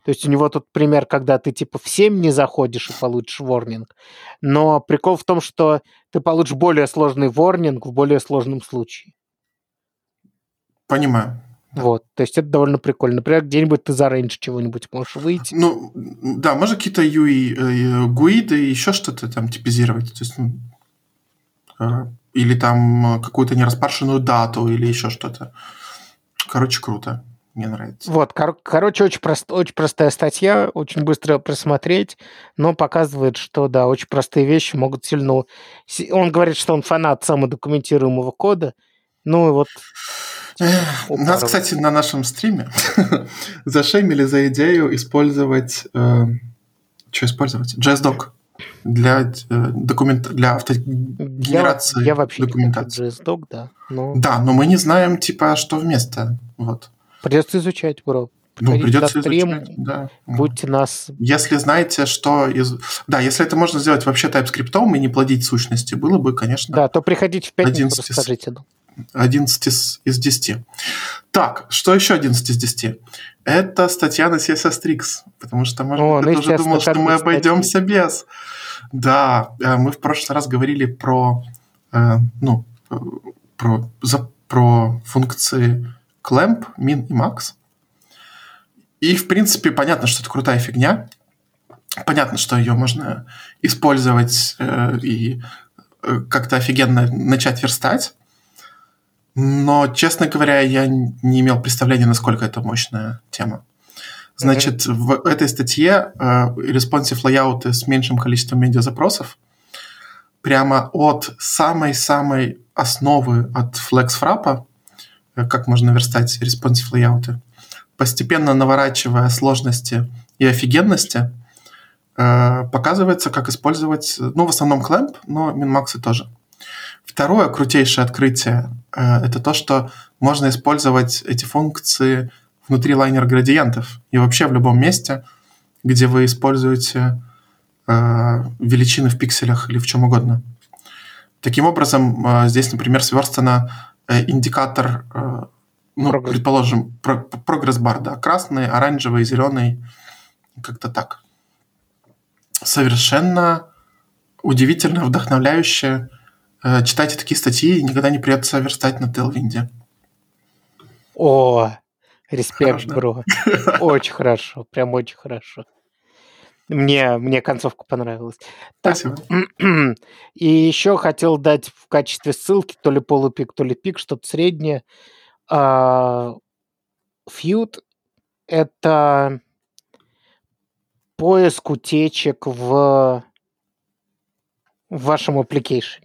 То есть у него тут пример, когда ты типа в 7 не заходишь и получишь ворнинг. Но прикол в том, что ты получишь более сложный ворнинг в более сложном случае. Понимаю. Вот. То есть это довольно прикольно. Например, где-нибудь ты за рейндж чего-нибудь можешь выйти. Ну, да, можно какие-то UI, э, гуиды и еще что-то там типизировать. То есть, ну, э, или там э, какую-то нераспаршенную дату, или еще что-то. Короче, круто. Мне нравится. Вот, кор- короче, очень, прост, очень простая статья, очень быстро просмотреть, но показывает, что, да, очень простые вещи могут сильно... Он говорит, что он фанат самодокументируемого кода, ну и вот... Нас, кстати, на нашем стриме зашеймили за идею использовать... что использовать? JSDoc. Для э, документ для автогенерации я, я вообще документации. не JSDoc, да. Но... Да, но мы не знаем, типа, что вместо. Вот. Придется изучать, бро. Ну, придется стрим, изучать, да. Будьте нас... Если знаете, что... Из... Да, если это можно сделать вообще TypeScript и не плодить сущности, было бы, конечно... Да, то приходите в пятницу, 11 расскажите. Ну. 11 из, из 10. Так, что еще 11 из 10? Это статья на CSS Tricks, потому что, может О, быть, ну, ты тоже думал, что мы обойдемся без. Да, э, мы в прошлый раз говорили про, э, ну, про, за, про функции clamp, min и max. И, в принципе, понятно, что это крутая фигня. Понятно, что ее можно использовать э, и как-то офигенно начать верстать. Но, честно говоря, я не имел представления, насколько это мощная тема. Значит, mm-hmm. в этой статье э, responsive лайауты с меньшим количеством медиазапросов прямо от самой-самой основы, от FlexFrap, э, как можно верстать responsive лайауты, постепенно наворачивая сложности и офигенности, э, показывается, как использовать, ну, в основном Clamp, но Minmax тоже. Второе крутейшее открытие э, это то, что можно использовать эти функции внутри лайнер градиентов и вообще в любом месте, где вы используете э, величины в пикселях или в чем угодно. Таким образом, э, здесь, например, сверстана э, индикатор, э, ну, прогресс. предположим, про, прогресс-бар, да, красный, оранжевый, зеленый, как-то так. Совершенно удивительно, вдохновляюще читайте такие статьи, и никогда не придется верстать на Телвинде. О, респект, бро. Очень хорошо, прям очень хорошо. Мне, мне концовка понравилась. Так, Спасибо. И еще хотел дать в качестве ссылки то ли полупик, то ли пик, что-то среднее. Фьюд — это поиск утечек в, в вашем application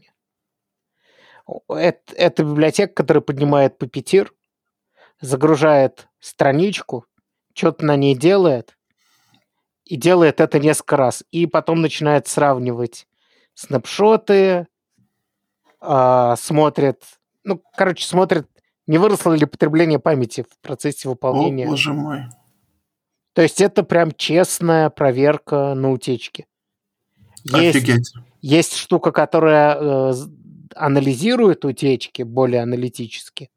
это, это библиотека, которая поднимает папетир, загружает страничку, что-то на ней делает, и делает это несколько раз. И потом начинает сравнивать снапшоты, э, смотрит, ну, короче, смотрит, не выросло ли потребление памяти в процессе выполнения. О, боже мой. То есть это прям честная проверка на утечке. Есть, Офигеть. Есть штука, которая э, анализирует утечки более аналитически,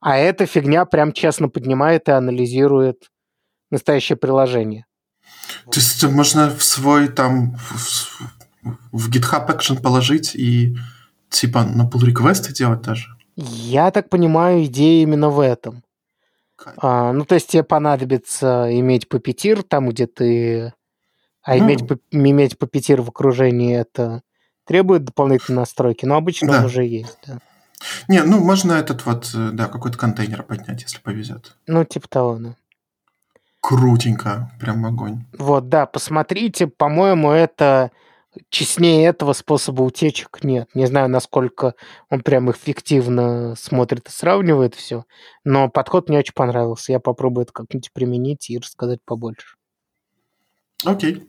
а эта фигня прям честно поднимает и анализирует настоящее приложение. То есть можно в свой там в, в GitHub Action положить и типа на pull реквесты делать даже? Я так понимаю, идея именно в этом. А, ну, то есть тебе понадобится иметь папетир там, где ты... А ну, иметь, иметь папетир в окружении это требует дополнительной настройки, но обычно да. он уже есть, да. Не, ну можно этот вот, э, да, какой-то контейнер поднять, если повезет. Ну, типа того, да. Крутенько, прям огонь. Вот, да, посмотрите, по-моему, это честнее этого способа утечек нет. Не знаю, насколько он прям эффективно смотрит и сравнивает все, но подход мне очень понравился. Я попробую это как-нибудь применить и рассказать побольше. Окей.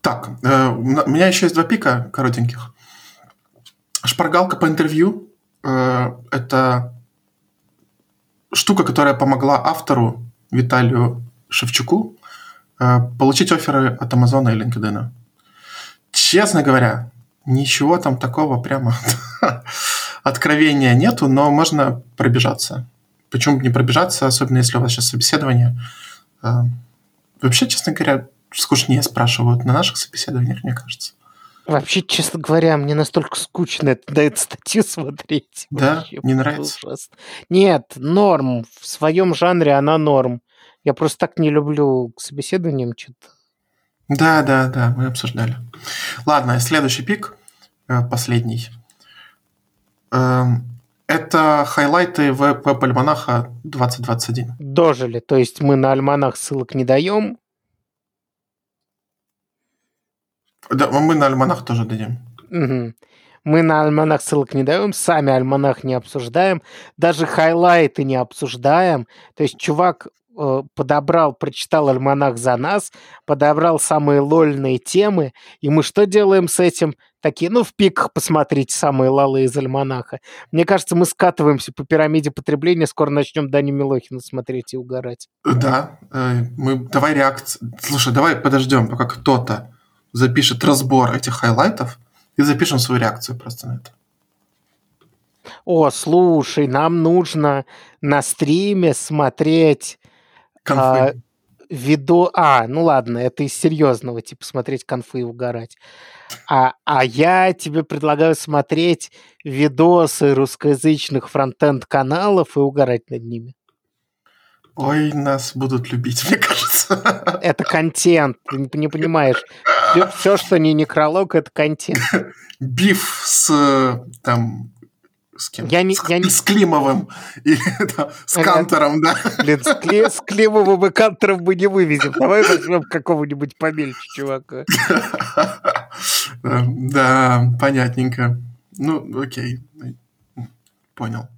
Так, э, у меня еще есть два пика коротеньких. Шпаргалка по интервью э, – это штука, которая помогла автору Виталию Шевчуку э, получить оферы от Амазона и LinkedIn. Честно говоря, ничего там такого прямо откровения нету, но можно пробежаться. Почему бы не пробежаться, особенно если у вас сейчас собеседование. Э, вообще, честно говоря, скучнее спрашивают на наших собеседованиях, мне кажется. Вообще, честно говоря, мне настолько скучно это, на эту статью смотреть. Да? Вообще, не нравится? Ужасно. Нет, норм. В своем жанре она норм. Я просто так не люблю к собеседованиям что-то. Да, да, да, мы обсуждали. Ладно, следующий пик, э, последний. Эм, это хайлайты веб-альманаха 2021. Дожили. То есть мы на альманах ссылок не даем, Да, мы на альманах тоже дадим. Угу. Мы на альманах ссылок не даем, сами альманах не обсуждаем, даже хайлайты не обсуждаем. То есть чувак э, подобрал, прочитал альманах за нас, подобрал самые лольные темы, и мы что делаем с этим? Такие, ну, в пиках посмотрите самые лалы из альманаха. Мне кажется, мы скатываемся по пирамиде потребления, скоро начнем Дани Милохина смотреть и угорать. Да, э, мы, давай реакцию. Слушай, давай подождем, пока кто-то запишет разбор этих хайлайтов, и запишем свою реакцию просто на это. О, слушай, нам нужно на стриме смотреть конфы. а, видо... А, ну ладно, это из серьезного, типа смотреть конфы и угорать. А, а я тебе предлагаю смотреть видосы русскоязычных фронтенд-каналов и угорать над ними. Ой, нас будут любить, мне кажется. Это контент, ты не понимаешь. Все, что не некролог, это контент. Биф с э, там с кем? Я не- с, я не- с Климовым и да, с Ага. Кантором, да. Блин, с, кле... с Климовым и Кантором мы не вывезем. Давай возьмем какого-нибудь помельче чувака. Э, Да, понятненько. Ну, окей. Понял.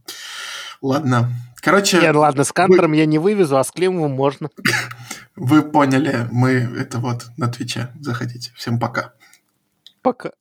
Ладно. Короче, Нет, ладно, с Кантором я не вывезу, а с Климовым можно. вы поняли, мы это вот на Твиче. Заходите. Всем пока. Пока.